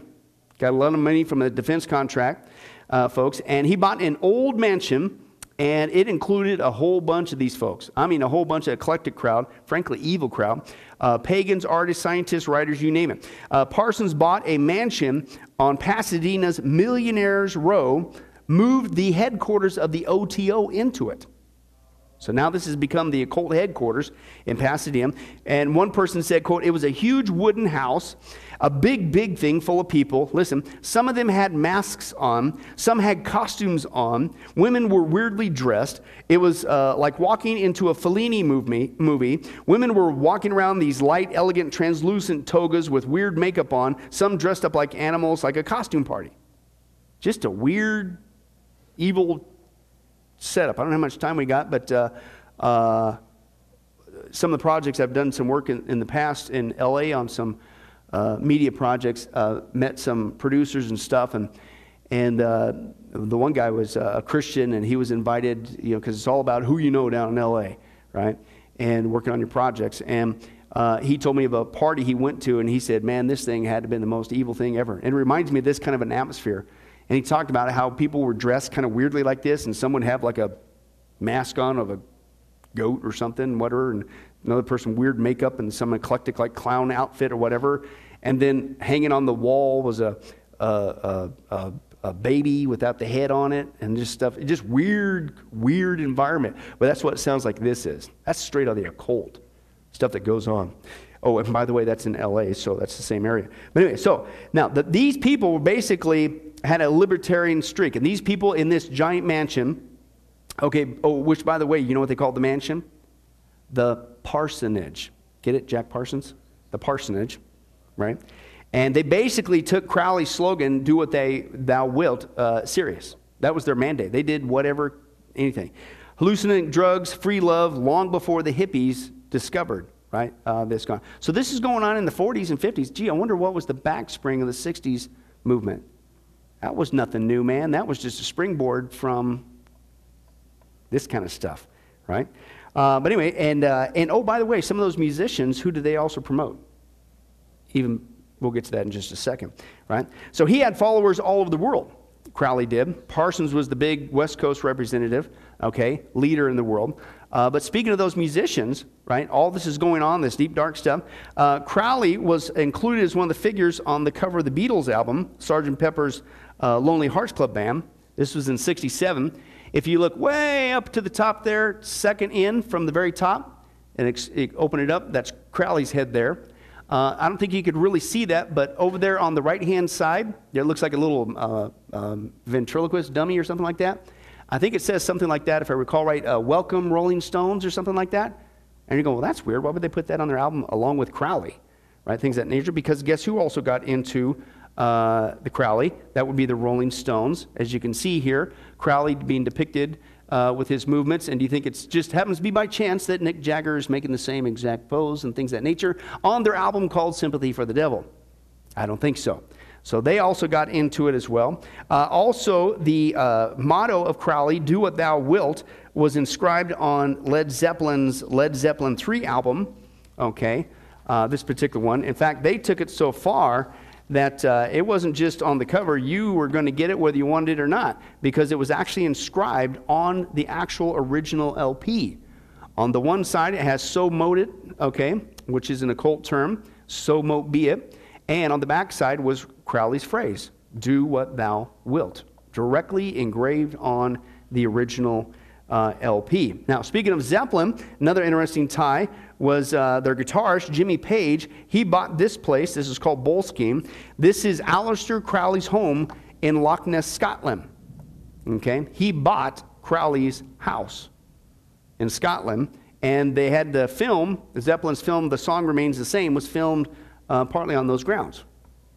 got a lot of money from a defense contract, uh, folks, and he bought an old mansion and it included a whole bunch of these folks. I mean, a whole bunch of eclectic crowd, frankly, evil crowd. Uh, pagans, artists, scientists, writers, you name it. Uh, Parsons bought a mansion on Pasadena's Millionaires Row, moved the headquarters of the OTO into it. So now this has become the occult headquarters in Pasadena. And one person said, quote, it was a huge wooden house, a big, big thing full of people. Listen, some of them had masks on, some had costumes on. Women were weirdly dressed. It was uh, like walking into a Fellini movie, movie. Women were walking around these light, elegant, translucent togas with weird makeup on, some dressed up like animals, like a costume party. Just a weird, evil setup. I don't know how much time we got, but uh, uh, some of the projects I've done some work in, in the past in LA on some uh, media projects, uh, met some producers and stuff, and and uh, the one guy was a Christian, and he was invited, you know, because it's all about who you know down in LA, right? And working on your projects, and. Uh, he told me of a party he went to, and he said, "Man, this thing had to been the most evil thing ever." And it reminds me of this kind of an atmosphere. And he talked about how people were dressed kind of weirdly like this, and someone have like a mask on of a goat or something, whatever, and another person weird makeup and some eclectic like clown outfit or whatever. And then hanging on the wall was a, a, a, a baby without the head on it and just stuff. Just weird, weird environment. But that's what it sounds like this is. That's straight out of the occult stuff that goes on. Oh, and by the way, that's in LA, so that's the same area. But anyway, so now the, these people basically had a libertarian streak. And these people in this giant mansion, okay, oh, which by the way, you know what they called the mansion? The parsonage. Get it, Jack Parsons? The parsonage, right? And they basically took Crowley's slogan, do what they thou wilt, uh, serious. That was their mandate. They did whatever, anything. Hallucinant drugs, free love, long before the hippies discovered right? Uh, this gone. So this is going on in the 40s and 50s. Gee, I wonder what was the backspring of the 60s movement. That was nothing new, man. That was just a springboard from this kind of stuff, right? Uh, but anyway, and uh, and oh, by the way, some of those musicians, who do they also promote? Even we'll get to that in just a second, right? So he had followers all over the world. Crowley did. Parsons was the big West Coast representative, okay, leader in the world. Uh, but speaking of those musicians, right, all this is going on, this deep, dark stuff. Uh, Crowley was included as one of the figures on the cover of the Beatles album, Sgt. Pepper's uh, Lonely Hearts Club Band. This was in 67. If you look way up to the top there, second in from the very top, and ex- open it up, that's Crowley's head there. Uh, I don't think you could really see that, but over there on the right hand side, there looks like a little uh, um, ventriloquist dummy or something like that. I think it says something like that, if I recall right, uh, Welcome Rolling Stones or something like that. And you go, well, that's weird. Why would they put that on their album along with Crowley? Right? Things that nature. Because guess who also got into uh, the Crowley? That would be the Rolling Stones. As you can see here, Crowley being depicted uh, with his movements. And do you think it just happens to be by chance that Mick Jagger is making the same exact pose and things that nature on their album called Sympathy for the Devil? I don't think so. So they also got into it as well. Uh, also, the uh, motto of Crowley, Do What Thou Wilt, was inscribed on Led Zeppelin's Led Zeppelin 3 album, okay, uh, this particular one. In fact, they took it so far that uh, it wasn't just on the cover, you were going to get it whether you wanted it or not, because it was actually inscribed on the actual original LP. On the one side, it has so mote it, okay, which is an occult term, so mote be it. And on the back side was Crowley's phrase, do what thou wilt, directly engraved on the original uh, LP. Now, speaking of Zeppelin, another interesting tie was uh, their guitarist, Jimmy Page. He bought this place. This is called Boleskine. This is Aleister Crowley's home in Loch Ness, Scotland. Okay? He bought Crowley's house in Scotland, and they had the film, Zeppelin's film, The Song Remains the Same, was filmed uh, partly on those grounds,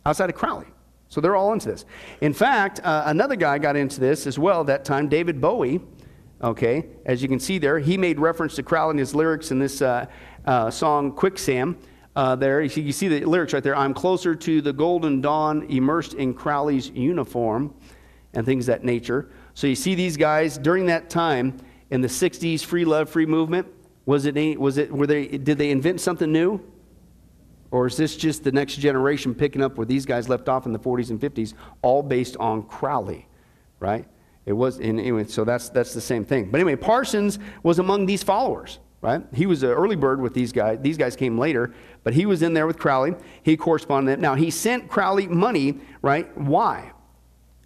outside of Crowley. So they're all into this. In fact, uh, another guy got into this as well that time, David Bowie. Okay, as you can see there, he made reference to Crowley in his lyrics in this uh, uh song Quicksand. Uh, there, you see, the lyrics right there. I'm closer to the golden dawn, immersed in Crowley's uniform. and things that nature. So you see these guys during that time in the 60s free love, free movement. Was it, was it, were they, did they invent something new? Or is this just the next generation picking up where these guys left off in the 40s and 50s, all based on Crowley, right? It was, and anyway, so that's, that's the same thing. But anyway, Parsons was among these followers, right? He was an early bird with these guys. These guys came later, but he was in there with Crowley. He corresponded. with him. Now, he sent Crowley money, right? Why?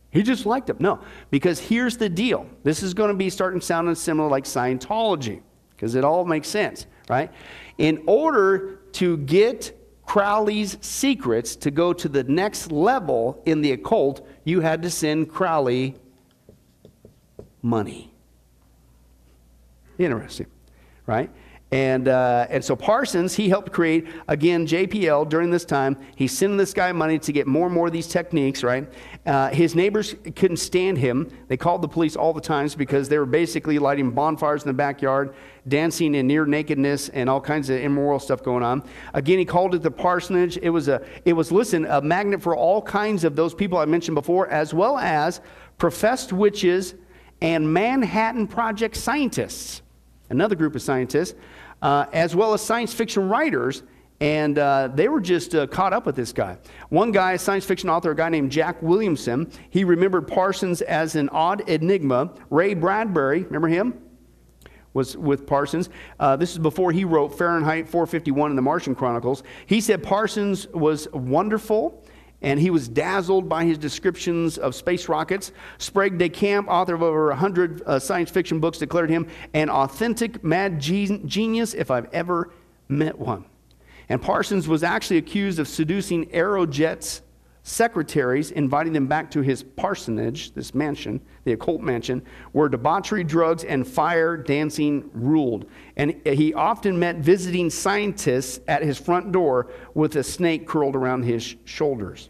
He just liked him. No, because here's the deal. This is going to be starting sounding similar like Scientology, because it all makes sense, right? In order to get Crowley's secrets to go to the next level in the occult, you had to send Crowley money. Interesting, right? And, uh, and so Parsons, he helped create, again, JPL during this time. He's sending this guy money to get more and more of these techniques, right? Uh, his neighbors couldn't stand him. They called the police all the times because they were basically lighting bonfires in the backyard, dancing in near nakedness, and all kinds of immoral stuff going on. Again, he called it the parsonage. It was, a, it was listen, a magnet for all kinds of those people I mentioned before, as well as professed witches and Manhattan Project scientists, another group of scientists, uh, as well as science fiction writers. And uh, they were just uh, caught up with this guy. One guy, a science fiction author, a guy named Jack Williamson, he remembered Parsons as an odd enigma. Ray Bradbury, remember him? Was with Parsons. Uh, this is before he wrote Fahrenheit 451 in the Martian Chronicles. He said Parsons was wonderful and he was dazzled by his descriptions of space rockets. Sprague de Camp, author of over 100 uh, science fiction books, declared him an authentic mad genius if I've ever met one. And Parsons was actually accused of seducing Aerojet's secretaries, inviting them back to his parsonage, this mansion, the occult mansion, where debauchery, drugs, and fire dancing ruled. And he often met visiting scientists at his front door with a snake curled around his shoulders.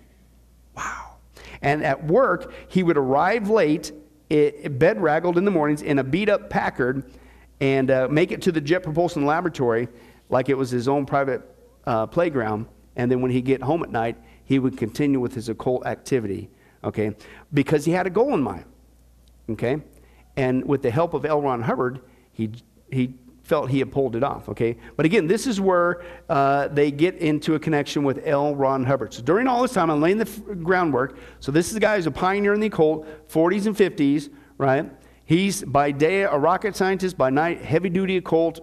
Wow. And at work, he would arrive late, bed raggled in the mornings, in a beat up Packard, and uh, make it to the Jet Propulsion Laboratory like it was his own private uh, playground. And then when he get home at night, he would continue with his occult activity, okay? Because he had a goal in mind, okay? And with the help of L. Ron Hubbard, he, he felt he had pulled it off, okay? But again, this is where uh, they get into a connection with L. Ron Hubbard. So during all this time, I'm laying the f- groundwork. So this is the guy who's a pioneer in the occult, 40s and 50s, right? He's by day a rocket scientist, by night heavy duty occult,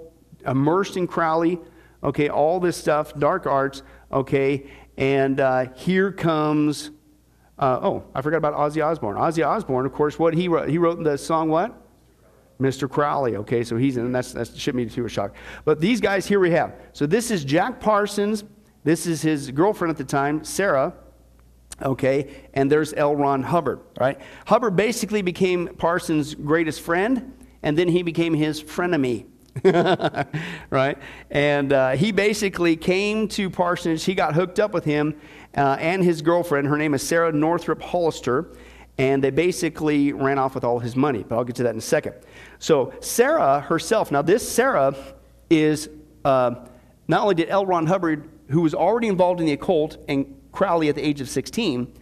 immersed in Crowley, okay, all this stuff, dark arts, okay? And uh, here comes, uh, oh, I forgot about Ozzy Osbourne. Ozzy Osbourne, of course, what he wrote, he wrote the song what? Mr. Crowley. Okay, so he's in, that's, that should be too a shock. But these guys here we have. So this is Jack Parsons. This is his girlfriend at the time, Sarah. Okay, and there's L. Ron Hubbard, right? Hubbard basically became Parsons' greatest friend, and then he became his frenemy. right? And uh, he basically came to Parsons. He got hooked up with him uh, and his girlfriend. Her name is Sarah Northrup Hollister. And they basically ran off with all his money. But I'll get to that in a second. So, Sarah herself, now, this Sarah is uh, not only did L. Ron Hubbard, who was already involved in the occult and Crowley at the age of 16,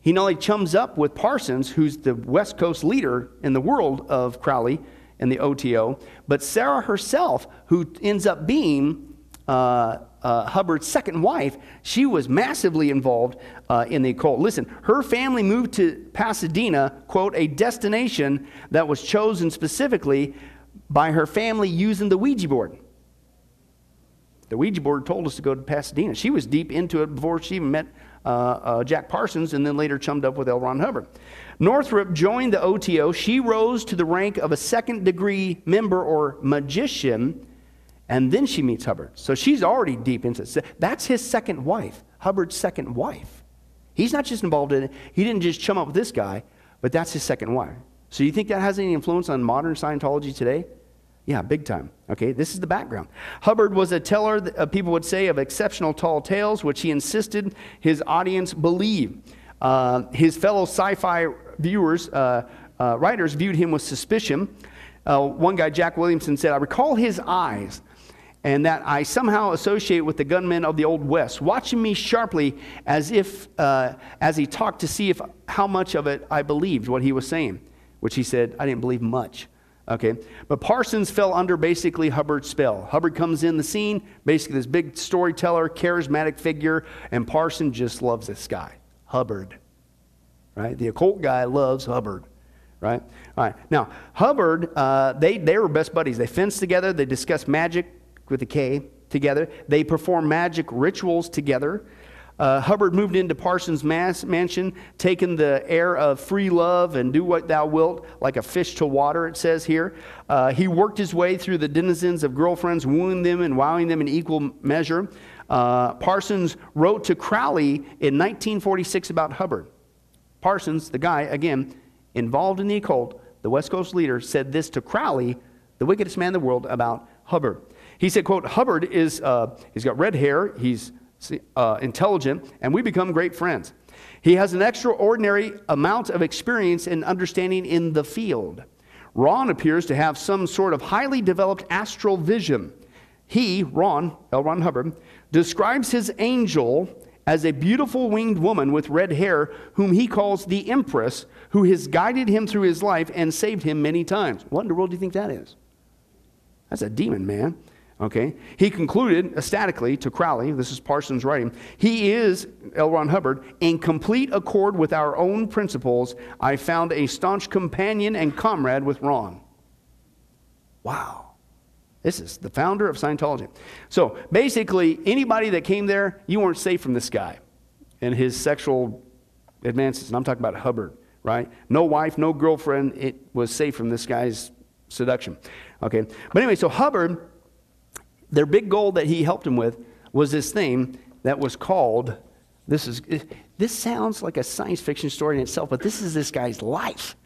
he not only chums up with Parsons, who's the West Coast leader in the world of Crowley, and the OTO. But Sarah herself, who ends up being uh, uh, Hubbard's second wife, she was massively involved uh, in the occult. Listen, her family moved to Pasadena, quote, a destination that was chosen specifically by her family using the Ouija board. The Ouija board told us to go to Pasadena. She was deep into it before she even met uh, uh, Jack Parsons and then later chummed up with L. Ron Hubbard. Northrup joined the OTO. She rose to the rank of a second degree member or magician, and then she meets Hubbard. So she's already deep into it. That's his second wife, Hubbard's second wife. He's not just involved in it, he didn't just chum up with this guy, but that's his second wife. So you think that has any influence on modern Scientology today? Yeah, big time. Okay, this is the background. Hubbard was a teller, uh, people would say, of exceptional tall tales, which he insisted his audience believe. Uh, his fellow sci fi viewers, uh, uh, writers viewed him with suspicion. Uh, one guy, Jack Williamson, said, I recall his eyes and that I somehow associate with the gunmen of the Old West, watching me sharply as if, uh, as he talked to see if how much of it I believed what he was saying, which he said, I didn't believe much. Okay, but Parsons fell under basically Hubbard's spell. Hubbard comes in the scene, basically this big storyteller, charismatic figure, and Parsons just loves this guy, Hubbard. Right? The occult guy loves Hubbard right? All right. Now, Hubbard, uh, they, they were best buddies. They fenced together, they discussed magic with a K together, they perform magic rituals together. Uh, Hubbard moved into Parsons' mass, mansion, taking the air of free love and do what thou wilt, like a fish to water, it says here. Uh, he worked his way through the denizens of girlfriends, wooing them and wowing them in equal measure. Uh, Parsons wrote to Crowley in 1946 about Hubbard. Parsons, the guy, again, involved in the occult, the West Coast leader, said this to Crowley, the wickedest man in the world, about Hubbard. He said, quote, Hubbard is, uh, he's got red hair, he's uh, intelligent, and we become great friends. He has an extraordinary amount of experience and understanding in the field. Ron appears to have some sort of highly developed astral vision. He, Ron, L. Ron Hubbard, describes his angel as a beautiful winged woman with red hair, whom he calls the Empress, who has guided him through his life and saved him many times. What in the world do you think that is? That's a demon, man. Okay. He concluded ecstatically to Crowley, this is Parsons writing, he is, L. Ron Hubbard, in complete accord with our own principles. I found a staunch companion and comrade with Ron. Wow. This is the founder of Scientology. So basically, anybody that came there, you weren't safe from this guy and his sexual advances. And I'm talking about Hubbard, right? No wife, no girlfriend. It was safe from this guy's seduction. Okay. But anyway, so Hubbard, their big goal that he helped him with was this thing that was called this is this sounds like a science fiction story in itself, but this is this guy's life,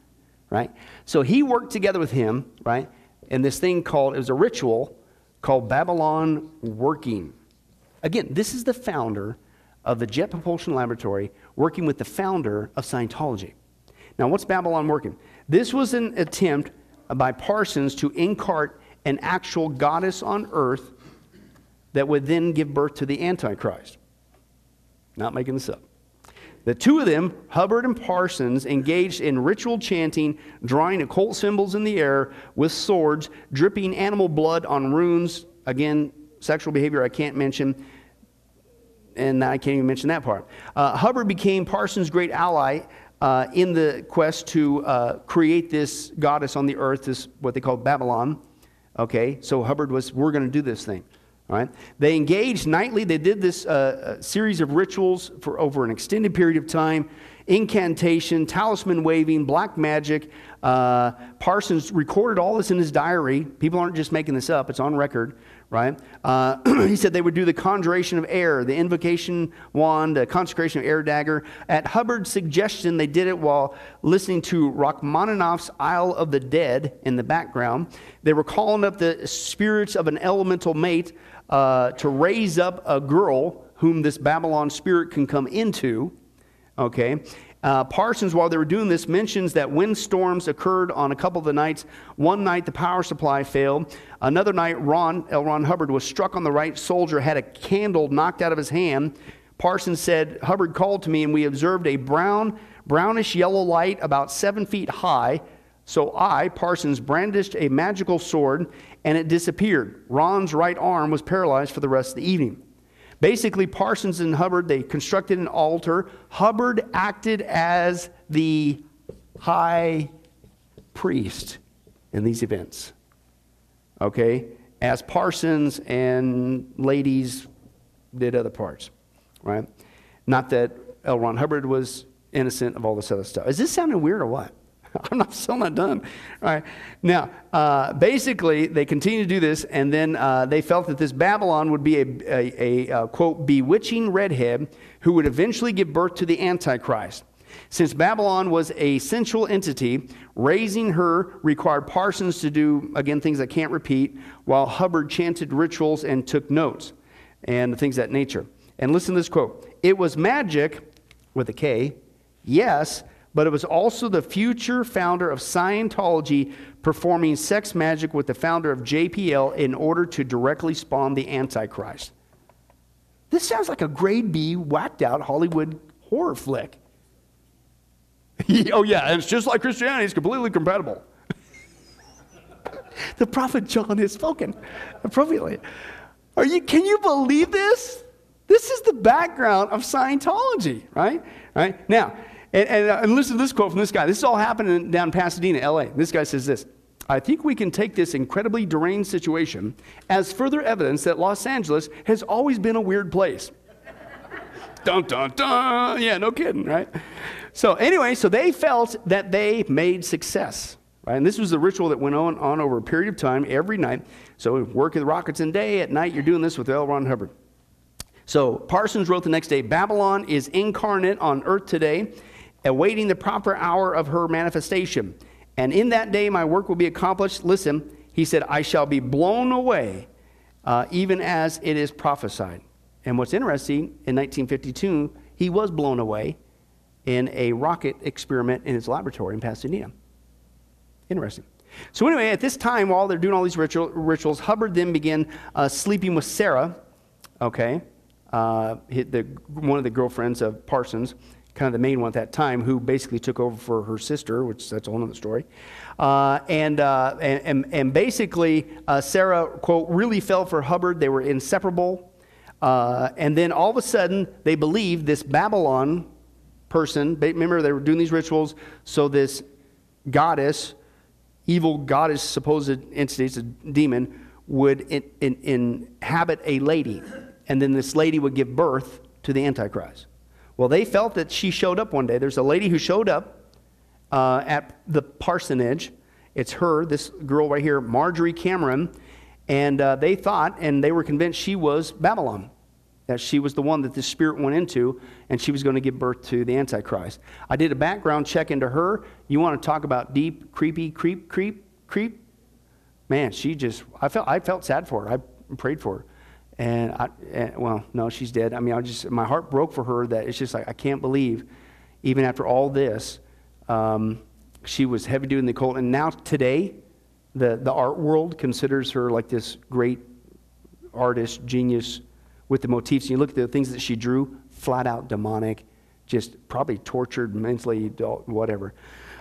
right? So he worked together with him, right? and this thing called, it was a ritual called Babalon Working. Again, this is the founder of the Jet Propulsion Laboratory working with the founder of Scientology. Now, what's Babalon Working? This was an attempt by Parsons to incarnate an actual goddess on earth that would then give birth to the Antichrist. Not making this up. The two of them, Hubbard and Parsons, engaged in ritual chanting, drawing occult symbols in the air with swords, dripping animal blood on runes. Again, sexual behavior I can't mention, and I can't even mention that part. Uh, Hubbard became Parsons' great ally uh, in the quest to uh, create this goddess on the earth, this what they call Babalon. Okay, so Hubbard was, we're going to do this thing. All right? They engaged nightly. They did this uh, uh, series of rituals for over an extended period of time incantation, talisman waving, black magic. Uh, Parsons recorded all this in his diary. People aren't just making this up, it's on record, right? Uh, he said they would do the conjuration of air, the invocation wand, the consecration of air dagger. At Hubbard's suggestion, they did it while listening to Rachmaninoff's Isle of the Dead in the background. They were calling up the spirits of an elemental mate uh, to raise up a girl whom this Babalon spirit can come into. Okay. Uh, Parsons, while they were doing this, mentions that windstorms occurred on a couple of the nights. One night, the power supply failed. Another night, Ron, L. Ron Hubbard, was struck on the right shoulder, had a candle knocked out of his hand. Parsons said, Hubbard called to me, and we observed a brown, brownish yellow light about seven feet high. So I, Parsons, brandished a magical sword and it disappeared. Ron's right arm was paralyzed for the rest of the evening. Basically, Parsons and Hubbard, they constructed an altar. Hubbard acted as the high priest in these events. Okay? As Parsons and ladies did other parts, right? Not that L. Ron Hubbard was innocent of all this other stuff. Is this sounding weird or what? I'm not still not done. All right. Now, uh, basically, they continued to do this, and then uh, they felt that this Babalon would be a, a, a, a, quote bewitching redhead who would eventually give birth to the Antichrist. Since Babalon was a sensual entity, raising her required Parsons to do again things I can't repeat, while Hubbard chanted rituals and took notes and things that nature. And listen to this quote: "It was magic with a K, yes." But it was also the future founder of Scientology performing sex magic with the founder of JPL in order to directly spawn the Antichrist. This sounds like a grade B, whacked out Hollywood horror flick. oh, yeah, and it's just like Christianity, it's completely compatible. the prophet John has spoken appropriately. Are you, can you believe this? This is the background of Scientology, right? Right? Now, and, and, uh, and listen to this quote from this guy. This is all happening down in Pasadena, LA. This guy says this I think we can take this incredibly deranged situation as further evidence that Los Angeles has always been a weird place. dun, dun, dun. Yeah, no kidding, right? So, anyway, so they felt that they made success. Right? And this was the ritual that went on, on over a period of time every night. So, work with rockets in day, at night, you're doing this with L. Ron Hubbard. So, Parsons wrote the next day Babalon is incarnate on earth today awaiting the proper hour of her manifestation. And in that day my work will be accomplished. Listen, he said, I shall be blown away, uh, even as it is prophesied. And what's interesting, in 1952, he was blown away in a rocket experiment in his laboratory in Pasadena. Interesting. So, anyway, at this time, while they're doing all these ritual, rituals, Hubbard then began uh, sleeping with Sarah, okay, uh, the, one of the girlfriends of Parsons kind of the main one at that time, who basically took over for her sister, which that's a whole other story. Uh, and, uh, and, and, basically, uh, Sarah, quote, really fell for Hubbard. They were inseparable. Uh, and then all of a sudden, they believed this Babalon person, remember, they were doing these rituals, so this goddess, evil goddess, supposed entity, it's a demon, would in, in, inhabit a lady. And then this lady would give birth to the Antichrist. Well, they felt that she showed up one day. There's a lady who showed up uh, at the parsonage. It's her, this girl right here, Marjorie Cameron. And uh, they thought, and they were convinced she was Babalon, that she was the one that the Spirit went into, and she was going to give birth to the Antichrist. I did a background check into her. You want to talk about deep, creepy, creep, creep, creep? Man, she just, I felt, I felt sad for her. I prayed for her. And, I, and, well, no, she's dead. I mean, I just my heart broke for her. That it's just like I can't believe, even after all this, um, she was heavy duty in the cult. And now today, the the art world considers her like this great artist, genius with the motifs. And you look at the things that she drew, flat out demonic, just probably tortured mentally, whatever.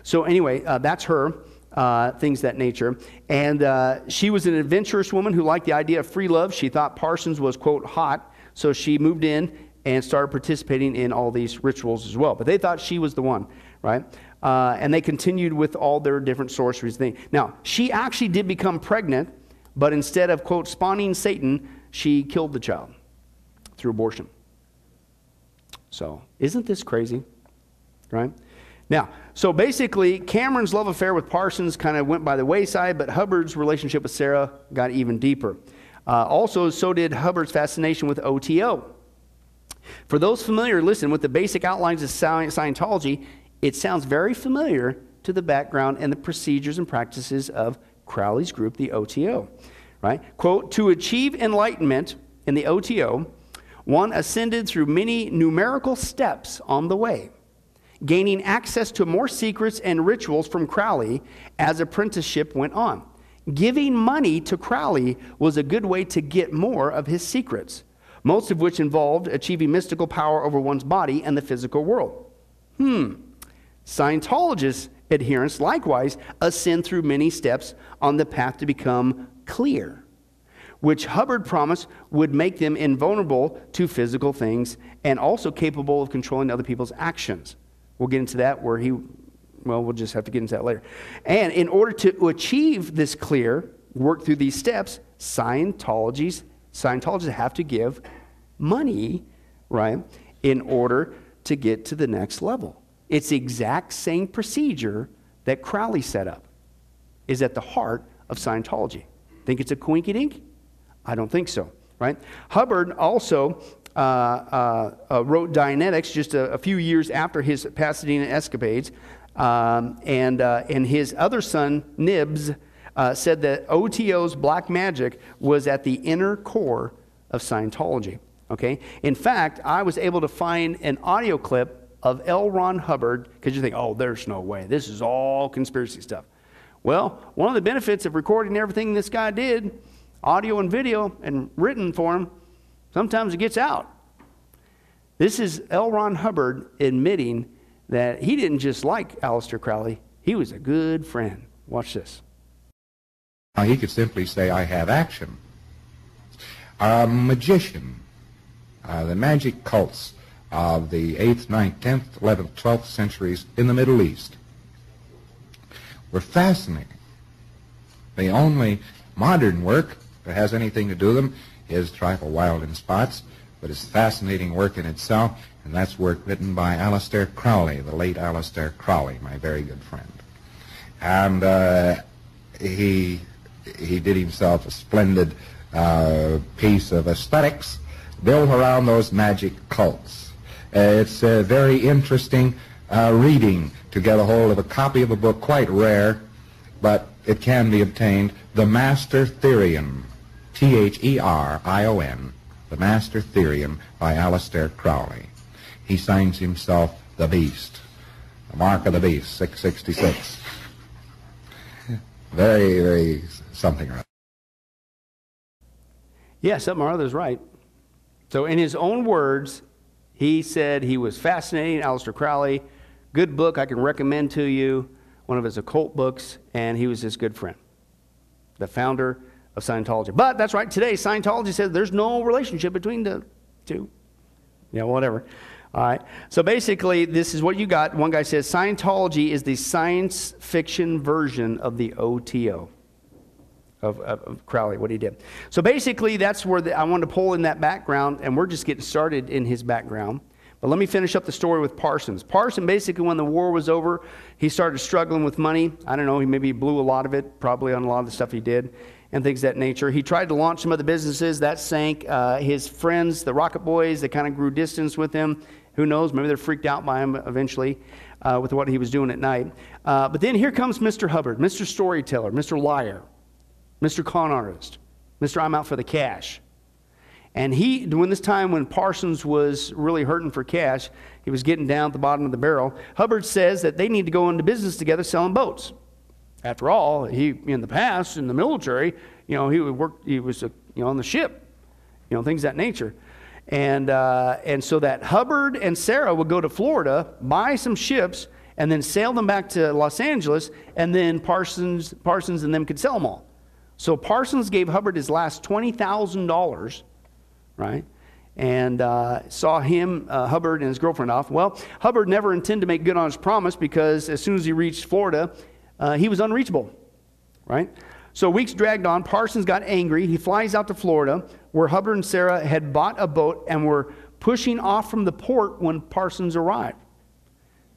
So anyway, uh, that's her uh, things that nature. And uh, she was an adventurous woman who liked the idea of free love. She thought Parsons was, quote, hot. So she moved in and started participating in all these rituals as well. But they thought she was the one, right? Uh, and they continued with all their different sorceries. Thing. Now, she actually did become pregnant, but instead of, quote, spawning Satan, she killed the child through abortion. So, isn't this crazy? Right? Now, so basically, Cameron's love affair with Parsons kind of went by the wayside, but Hubbard's relationship with Sarah got even deeper. Uh, also, so did Hubbard's fascination with OTO. For those familiar, listen, with the basic outlines of Scientology, it sounds very familiar to the background and the procedures and practices of Crowley's group, the OTO. Right? Quote, to achieve enlightenment in the OTO, one ascended through many numerical steps on the way gaining access to more secrets and rituals from Crowley as apprenticeship went on. Giving money to Crowley was a good way to get more of his secrets, most of which involved achieving mystical power over one's body and the physical world. Hmm. Scientologists' adherents likewise ascend through many steps on the path to become clear, which Hubbard promised would make them invulnerable to physical things and also capable of controlling other people's actions. We'll get into that where he, well, we'll just have to get into that later. And in order to achieve this clear, work through these steps, Scientologies, Scientologists have to give money, right, in order to get to the next level. It's the exact same procedure that Crowley set up, is at the heart of Scientology. Think it's a coinky dink? I don't think so, right? Hubbard also wrote Dianetics just a, a, few years after his Pasadena escapades. Um, and, uh, and his other son, Nibs, uh, said that OTO's black magic was at the inner core of Scientology. Okay? In fact, I was able to find an audio clip of L. Ron Hubbard, because you think, oh, there's no way. This is all conspiracy stuff. Well, one of the benefits of recording everything this guy did, audio and video, and written for him, sometimes it gets out. This is L. Ron Hubbard admitting that he didn't just like Aleister Crowley, he was a good friend. Watch this. Now, he could simply say, I have action. A magician, uh, the magic cults of the 8th, 9th, 10th, 11th, 12th centuries in the Middle East were fascinating. The only modern work that has anything to do with them is trifle wild in spots, but it's fascinating work in itself, and that's work written by Aleister Crowley, the late Aleister Crowley, my very good friend. And uh, he, he did himself a splendid uh, piece of aesthetics built around those magic cults. Uh, it's a very interesting uh, reading to get a hold of a copy of a book, quite rare, but it can be obtained, The Master Therion, T-H-E-R-I-O-N, The Master Therion by Aleister Crowley. He signs himself The Beast, the mark of the beast, 666. very, very something or other. Yeah, something or other is right. So, in his own words, he said he was fascinating, Aleister Crowley, good book I can recommend to you, one of his occult books, and he was his good friend, the founder of Scientology. But that's right, today Scientology says there's no relationship between the two. Yeah, whatever. All right. So basically, this is what you got. One guy says Scientology is the science fiction version of the OTO of, of, Crowley, what he did. So basically, that's where the, I want to pull in that background, and we're just getting started in his background. But let me finish up the story with Parsons. Parson, basically, when the war was over, he started struggling with money. I don't know, he maybe blew a lot of it, probably on a lot of the stuff he did and things that nature. He tried to launch some of the businesses that sank. Uh, his friends, the Rocket Boys, they kind of grew distance with him. Who knows? Maybe they're freaked out by him eventually uh, with what he was doing at night. Uh, but then here comes Mr. Hubbard, Mr. Storyteller, Mr. Liar. Mr. Con Artist, Mr. I'm out for the cash. And he, during this time when Parsons was really hurting for cash, he was getting down at the bottom of the barrel. Hubbard says that they need to go into business together selling boats. After all, he in the past in the military, you know, he worked, he was a, you know on the ship, you know, things that nature. And, uh, and so that Hubbard and Sarah would go to Florida, buy some ships, and then sail them back to Los Angeles, and then Parsons, Parsons and them could sell them all. So Parsons gave Hubbard his last $20,000, right? And uh, saw him, uh, Hubbard, and his girlfriend off. Well, Hubbard never intended to make good on his promise because as soon as he reached Florida, uh, he was unreachable, right? So weeks dragged on. Parsons got angry. He flies out to Florida, where Hubbard and Sarah had bought a boat and were pushing off from the port when Parsons arrived,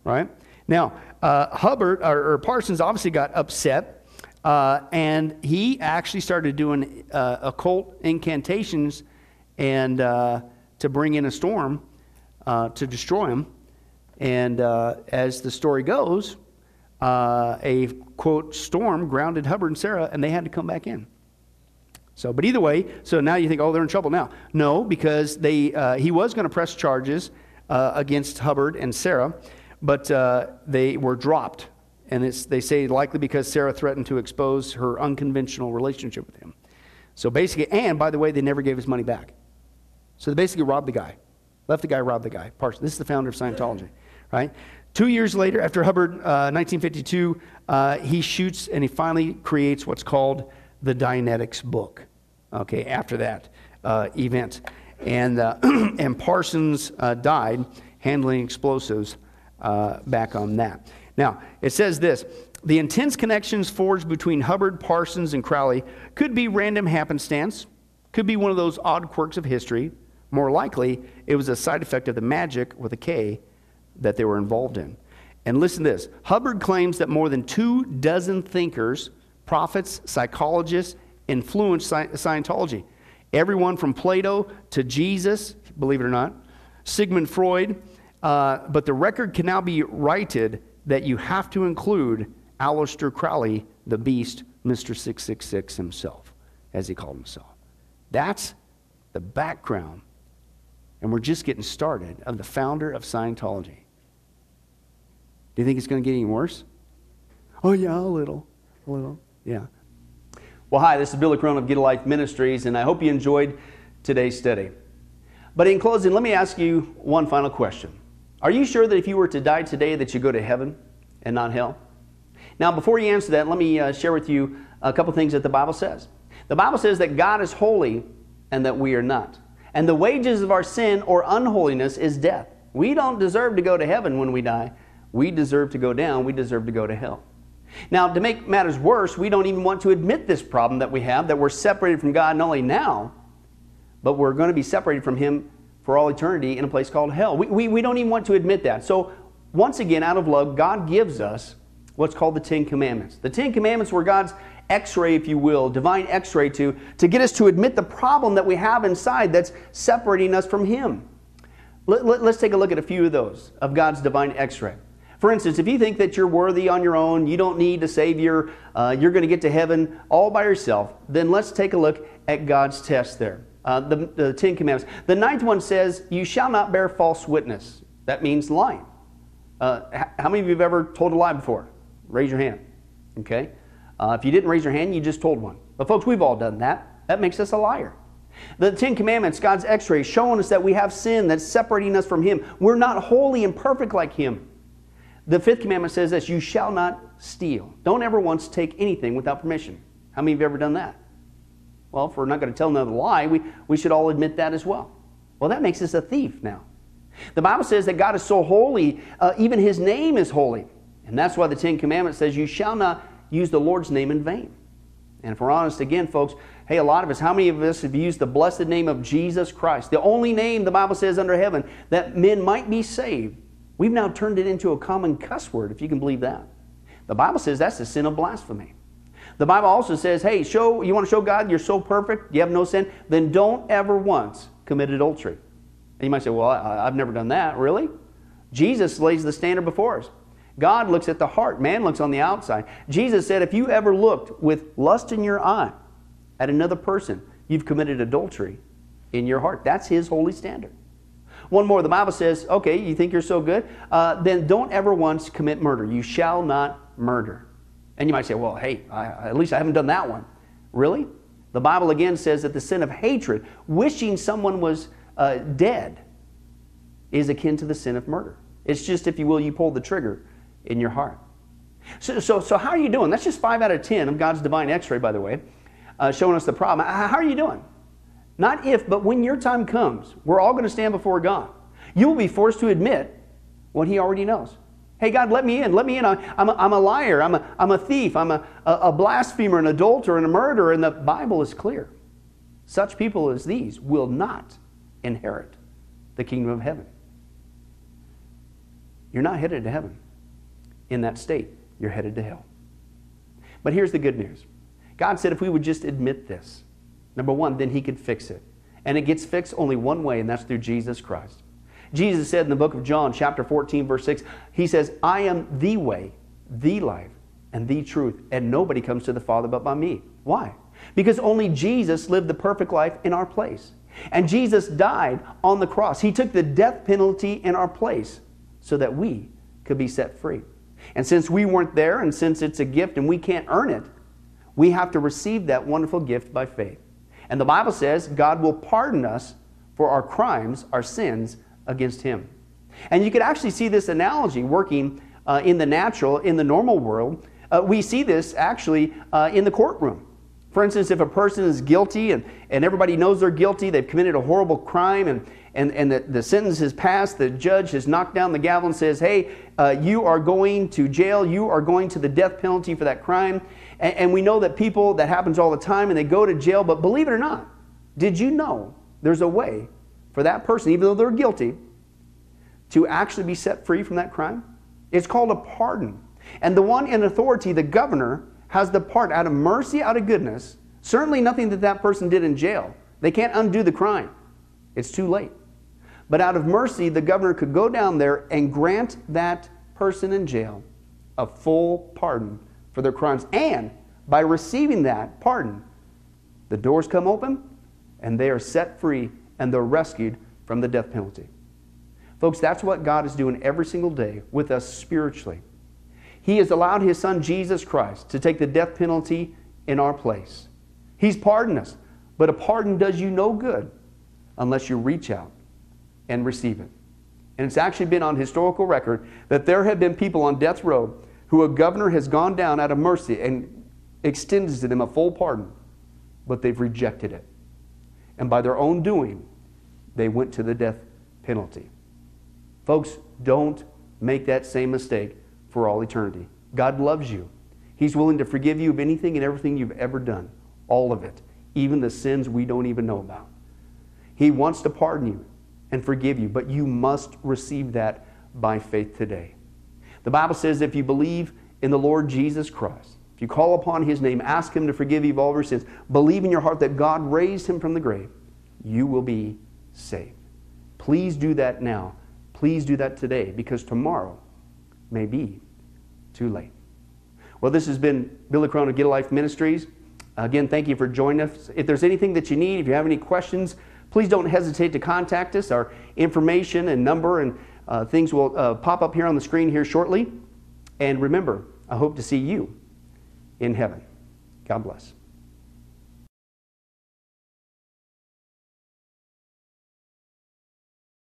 right? Now, uh, Hubbard, or, or Parsons obviously got upset uh, and he actually started doing uh, occult incantations and uh, to bring in a storm uh, to destroy him. And uh, as the story goes, uh, a quote storm grounded Hubbard and Sarah, and they had to come back in. So, but either way, so now you think, oh, they're in trouble now. No, because they uh, he was going to press charges uh, against Hubbard and Sarah, but uh, they were dropped and they say likely because Sarah threatened to expose her unconventional relationship with him. So basically, and by the way, they never gave his money back. So they basically robbed the guy. Left the guy, robbed the guy. This is the founder of Scientology, right? Two years later, after Hubbard, uh, 1952, uh, he shoots and he finally creates what's called the Dianetics book. Okay, after that uh, event. And, uh, and Parsons uh, died handling explosives uh, back on that. Now, it says this the intense connections forged between Hubbard, Parsons, and Crowley could be random happenstance, could be one of those odd quirks of history. More likely, it was a side effect of the magic with a K that they were involved in. And listen to this Hubbard claims that more than two dozen thinkers, prophets, psychologists, influenced Scientology. Everyone from Plato to Jesus, believe it or not, Sigmund Freud. Uh, but the record can now be righted that you have to include Aleister Crowley, the beast, Mr. 666 himself, as he called himself. That's the background, and we're just getting started, of the founder of Scientology. Do you think it's going to get any worse? Oh, yeah, a little. A little. Yeah. Well, hi, this is Billy Crone of Get a Life Ministries, and I hope you enjoyed today's study. But in closing, let me ask you one final question. Are you sure that if you were to die today that you go to heaven and not hell? Now, before you answer that, let me uh, share with you a couple things that the Bible says. The Bible says that God is holy and that we are not. And the wages of our sin or unholiness is death. We don't deserve to go to heaven when we die. We deserve to go down. We deserve to go to hell. Now, to make matters worse, we don't even want to admit this problem that we have, that we're separated from God not only now, but we're going to be separated from Him for all eternity in a place called hell. We, we, we don't even want to admit that. So, once again, out of love, God gives us what's called the Ten Commandments. The Ten Commandments were God's x ray, if you will, divine x ray to, to get us to admit the problem that we have inside that's separating us from Him. Let, let, let's take a look at a few of those of God's divine x ray. For instance, if you think that you're worthy on your own, you don't need a Savior, uh, you're going to get to heaven all by yourself, then let's take a look at God's test there. Uh, the, the Ten Commandments. The ninth one says, You shall not bear false witness. That means lying. Uh, how many of you have ever told a lie before? Raise your hand. Okay? Uh, if you didn't raise your hand, you just told one. But, folks, we've all done that. That makes us a liar. The Ten Commandments, God's x ray, showing us that we have sin that's separating us from Him. We're not holy and perfect like Him. The fifth commandment says this you shall not steal. Don't ever once take anything without permission. How many of you ever done that? Well, if we're not going to tell another lie, we, we should all admit that as well. Well, that makes us a thief now. The Bible says that God is so holy, uh, even His name is holy. And that's why the Ten Commandments says, You shall not use the Lord's name in vain. And if we're honest again, folks, hey, a lot of us, how many of us have used the blessed name of Jesus Christ, the only name the Bible says under heaven that men might be saved? We've now turned it into a common cuss word, if you can believe that. The Bible says that's the sin of blasphemy. The Bible also says, hey, show you want to show God you're so perfect, you have no sin, then don't ever once commit adultery. And you might say, well, I, have never done that. Really? Jesus lays the standard before us. God looks at the heart, man looks on the outside. Jesus said, if you ever looked with lust in your eye at another person, you've committed adultery in your heart. That's his holy standard. One more, the Bible says, okay, you think you're so good? Uh, then don't ever once commit murder. You shall not murder. And you might say, well, hey, I, at least I haven't done that one. Really? The Bible again says that the sin of hatred, wishing someone was uh, dead, is akin to the sin of murder. It's just, if you will, you pull the trigger in your heart. So, so, so how are you doing? That's just five out of ten of God's divine x ray, by the way, uh, showing us the problem. How are you doing? Not if, but when your time comes, we're all going to stand before God. You will be forced to admit what He already knows. Hey, God, let me in. Let me in. I'm a, I'm a liar. I'm a, I'm a thief. I'm a, a blasphemer, an adulterer, and a murderer. And the Bible is clear. Such people as these will not inherit the kingdom of heaven. You're not headed to heaven in that state. You're headed to hell. But here's the good news God said if we would just admit this, Number one, then he could fix it. And it gets fixed only one way, and that's through Jesus Christ. Jesus said in the book of John, chapter 14, verse 6, He says, I am the way, the life, and the truth, and nobody comes to the Father but by me. Why? Because only Jesus lived the perfect life in our place. And Jesus died on the cross. He took the death penalty in our place so that we could be set free. And since we weren't there, and since it's a gift and we can't earn it, we have to receive that wonderful gift by faith. And the Bible says God will pardon us for our crimes, our sins against Him. And you could actually see this analogy working uh, in the natural, in the normal world. Uh, we see this actually uh, in the courtroom. For instance, if a person is guilty and, and everybody knows they're guilty, they've committed a horrible crime, and, and, and the, the sentence has passed, the judge has knocked down the gavel and says, Hey, uh, you are going to jail, you are going to the death penalty for that crime. And, and we know that people, that happens all the time, and they go to jail. But believe it or not, did you know there's a way for that person, even though they're guilty, to actually be set free from that crime? It's called a pardon. And the one in authority, the governor, has the part out of mercy, out of goodness. Certainly nothing that that person did in jail. They can't undo the crime. It's too late. But out of mercy, the governor could go down there and grant that person in jail a full pardon for their crimes. And by receiving that pardon, the doors come open and they are set free and they're rescued from the death penalty. Folks, that's what God is doing every single day with us spiritually. He has allowed His Son, Jesus Christ, to take the death penalty in our place. He's pardoned us, but a pardon does you no good unless you reach out and receive it. And it's actually been on historical record that there have been people on death row who a governor has gone down out of mercy and extends to them a full pardon, but they've rejected it. And by their own doing, they went to the death penalty. Folks, don't make that same mistake for all eternity. God loves you. He's willing to forgive you of anything and everything you've ever done, all of it, even the sins we don't even know about. He wants to pardon you and forgive you, but you must receive that by faith today. The Bible says if you believe in the Lord Jesus Christ, if you call upon his name, ask him to forgive you of all your sins, believe in your heart that God raised him from the grave, you will be saved. Please do that now. Please do that today because tomorrow may be too late. Well, this has been Billy Crone of Get a Life Ministries. Again, thank you for joining us. If there's anything that you need, if you have any questions, please don't hesitate to contact us. Our information and number and uh, things will uh, pop up here on the screen here shortly. And remember, I hope to see you in heaven. God bless.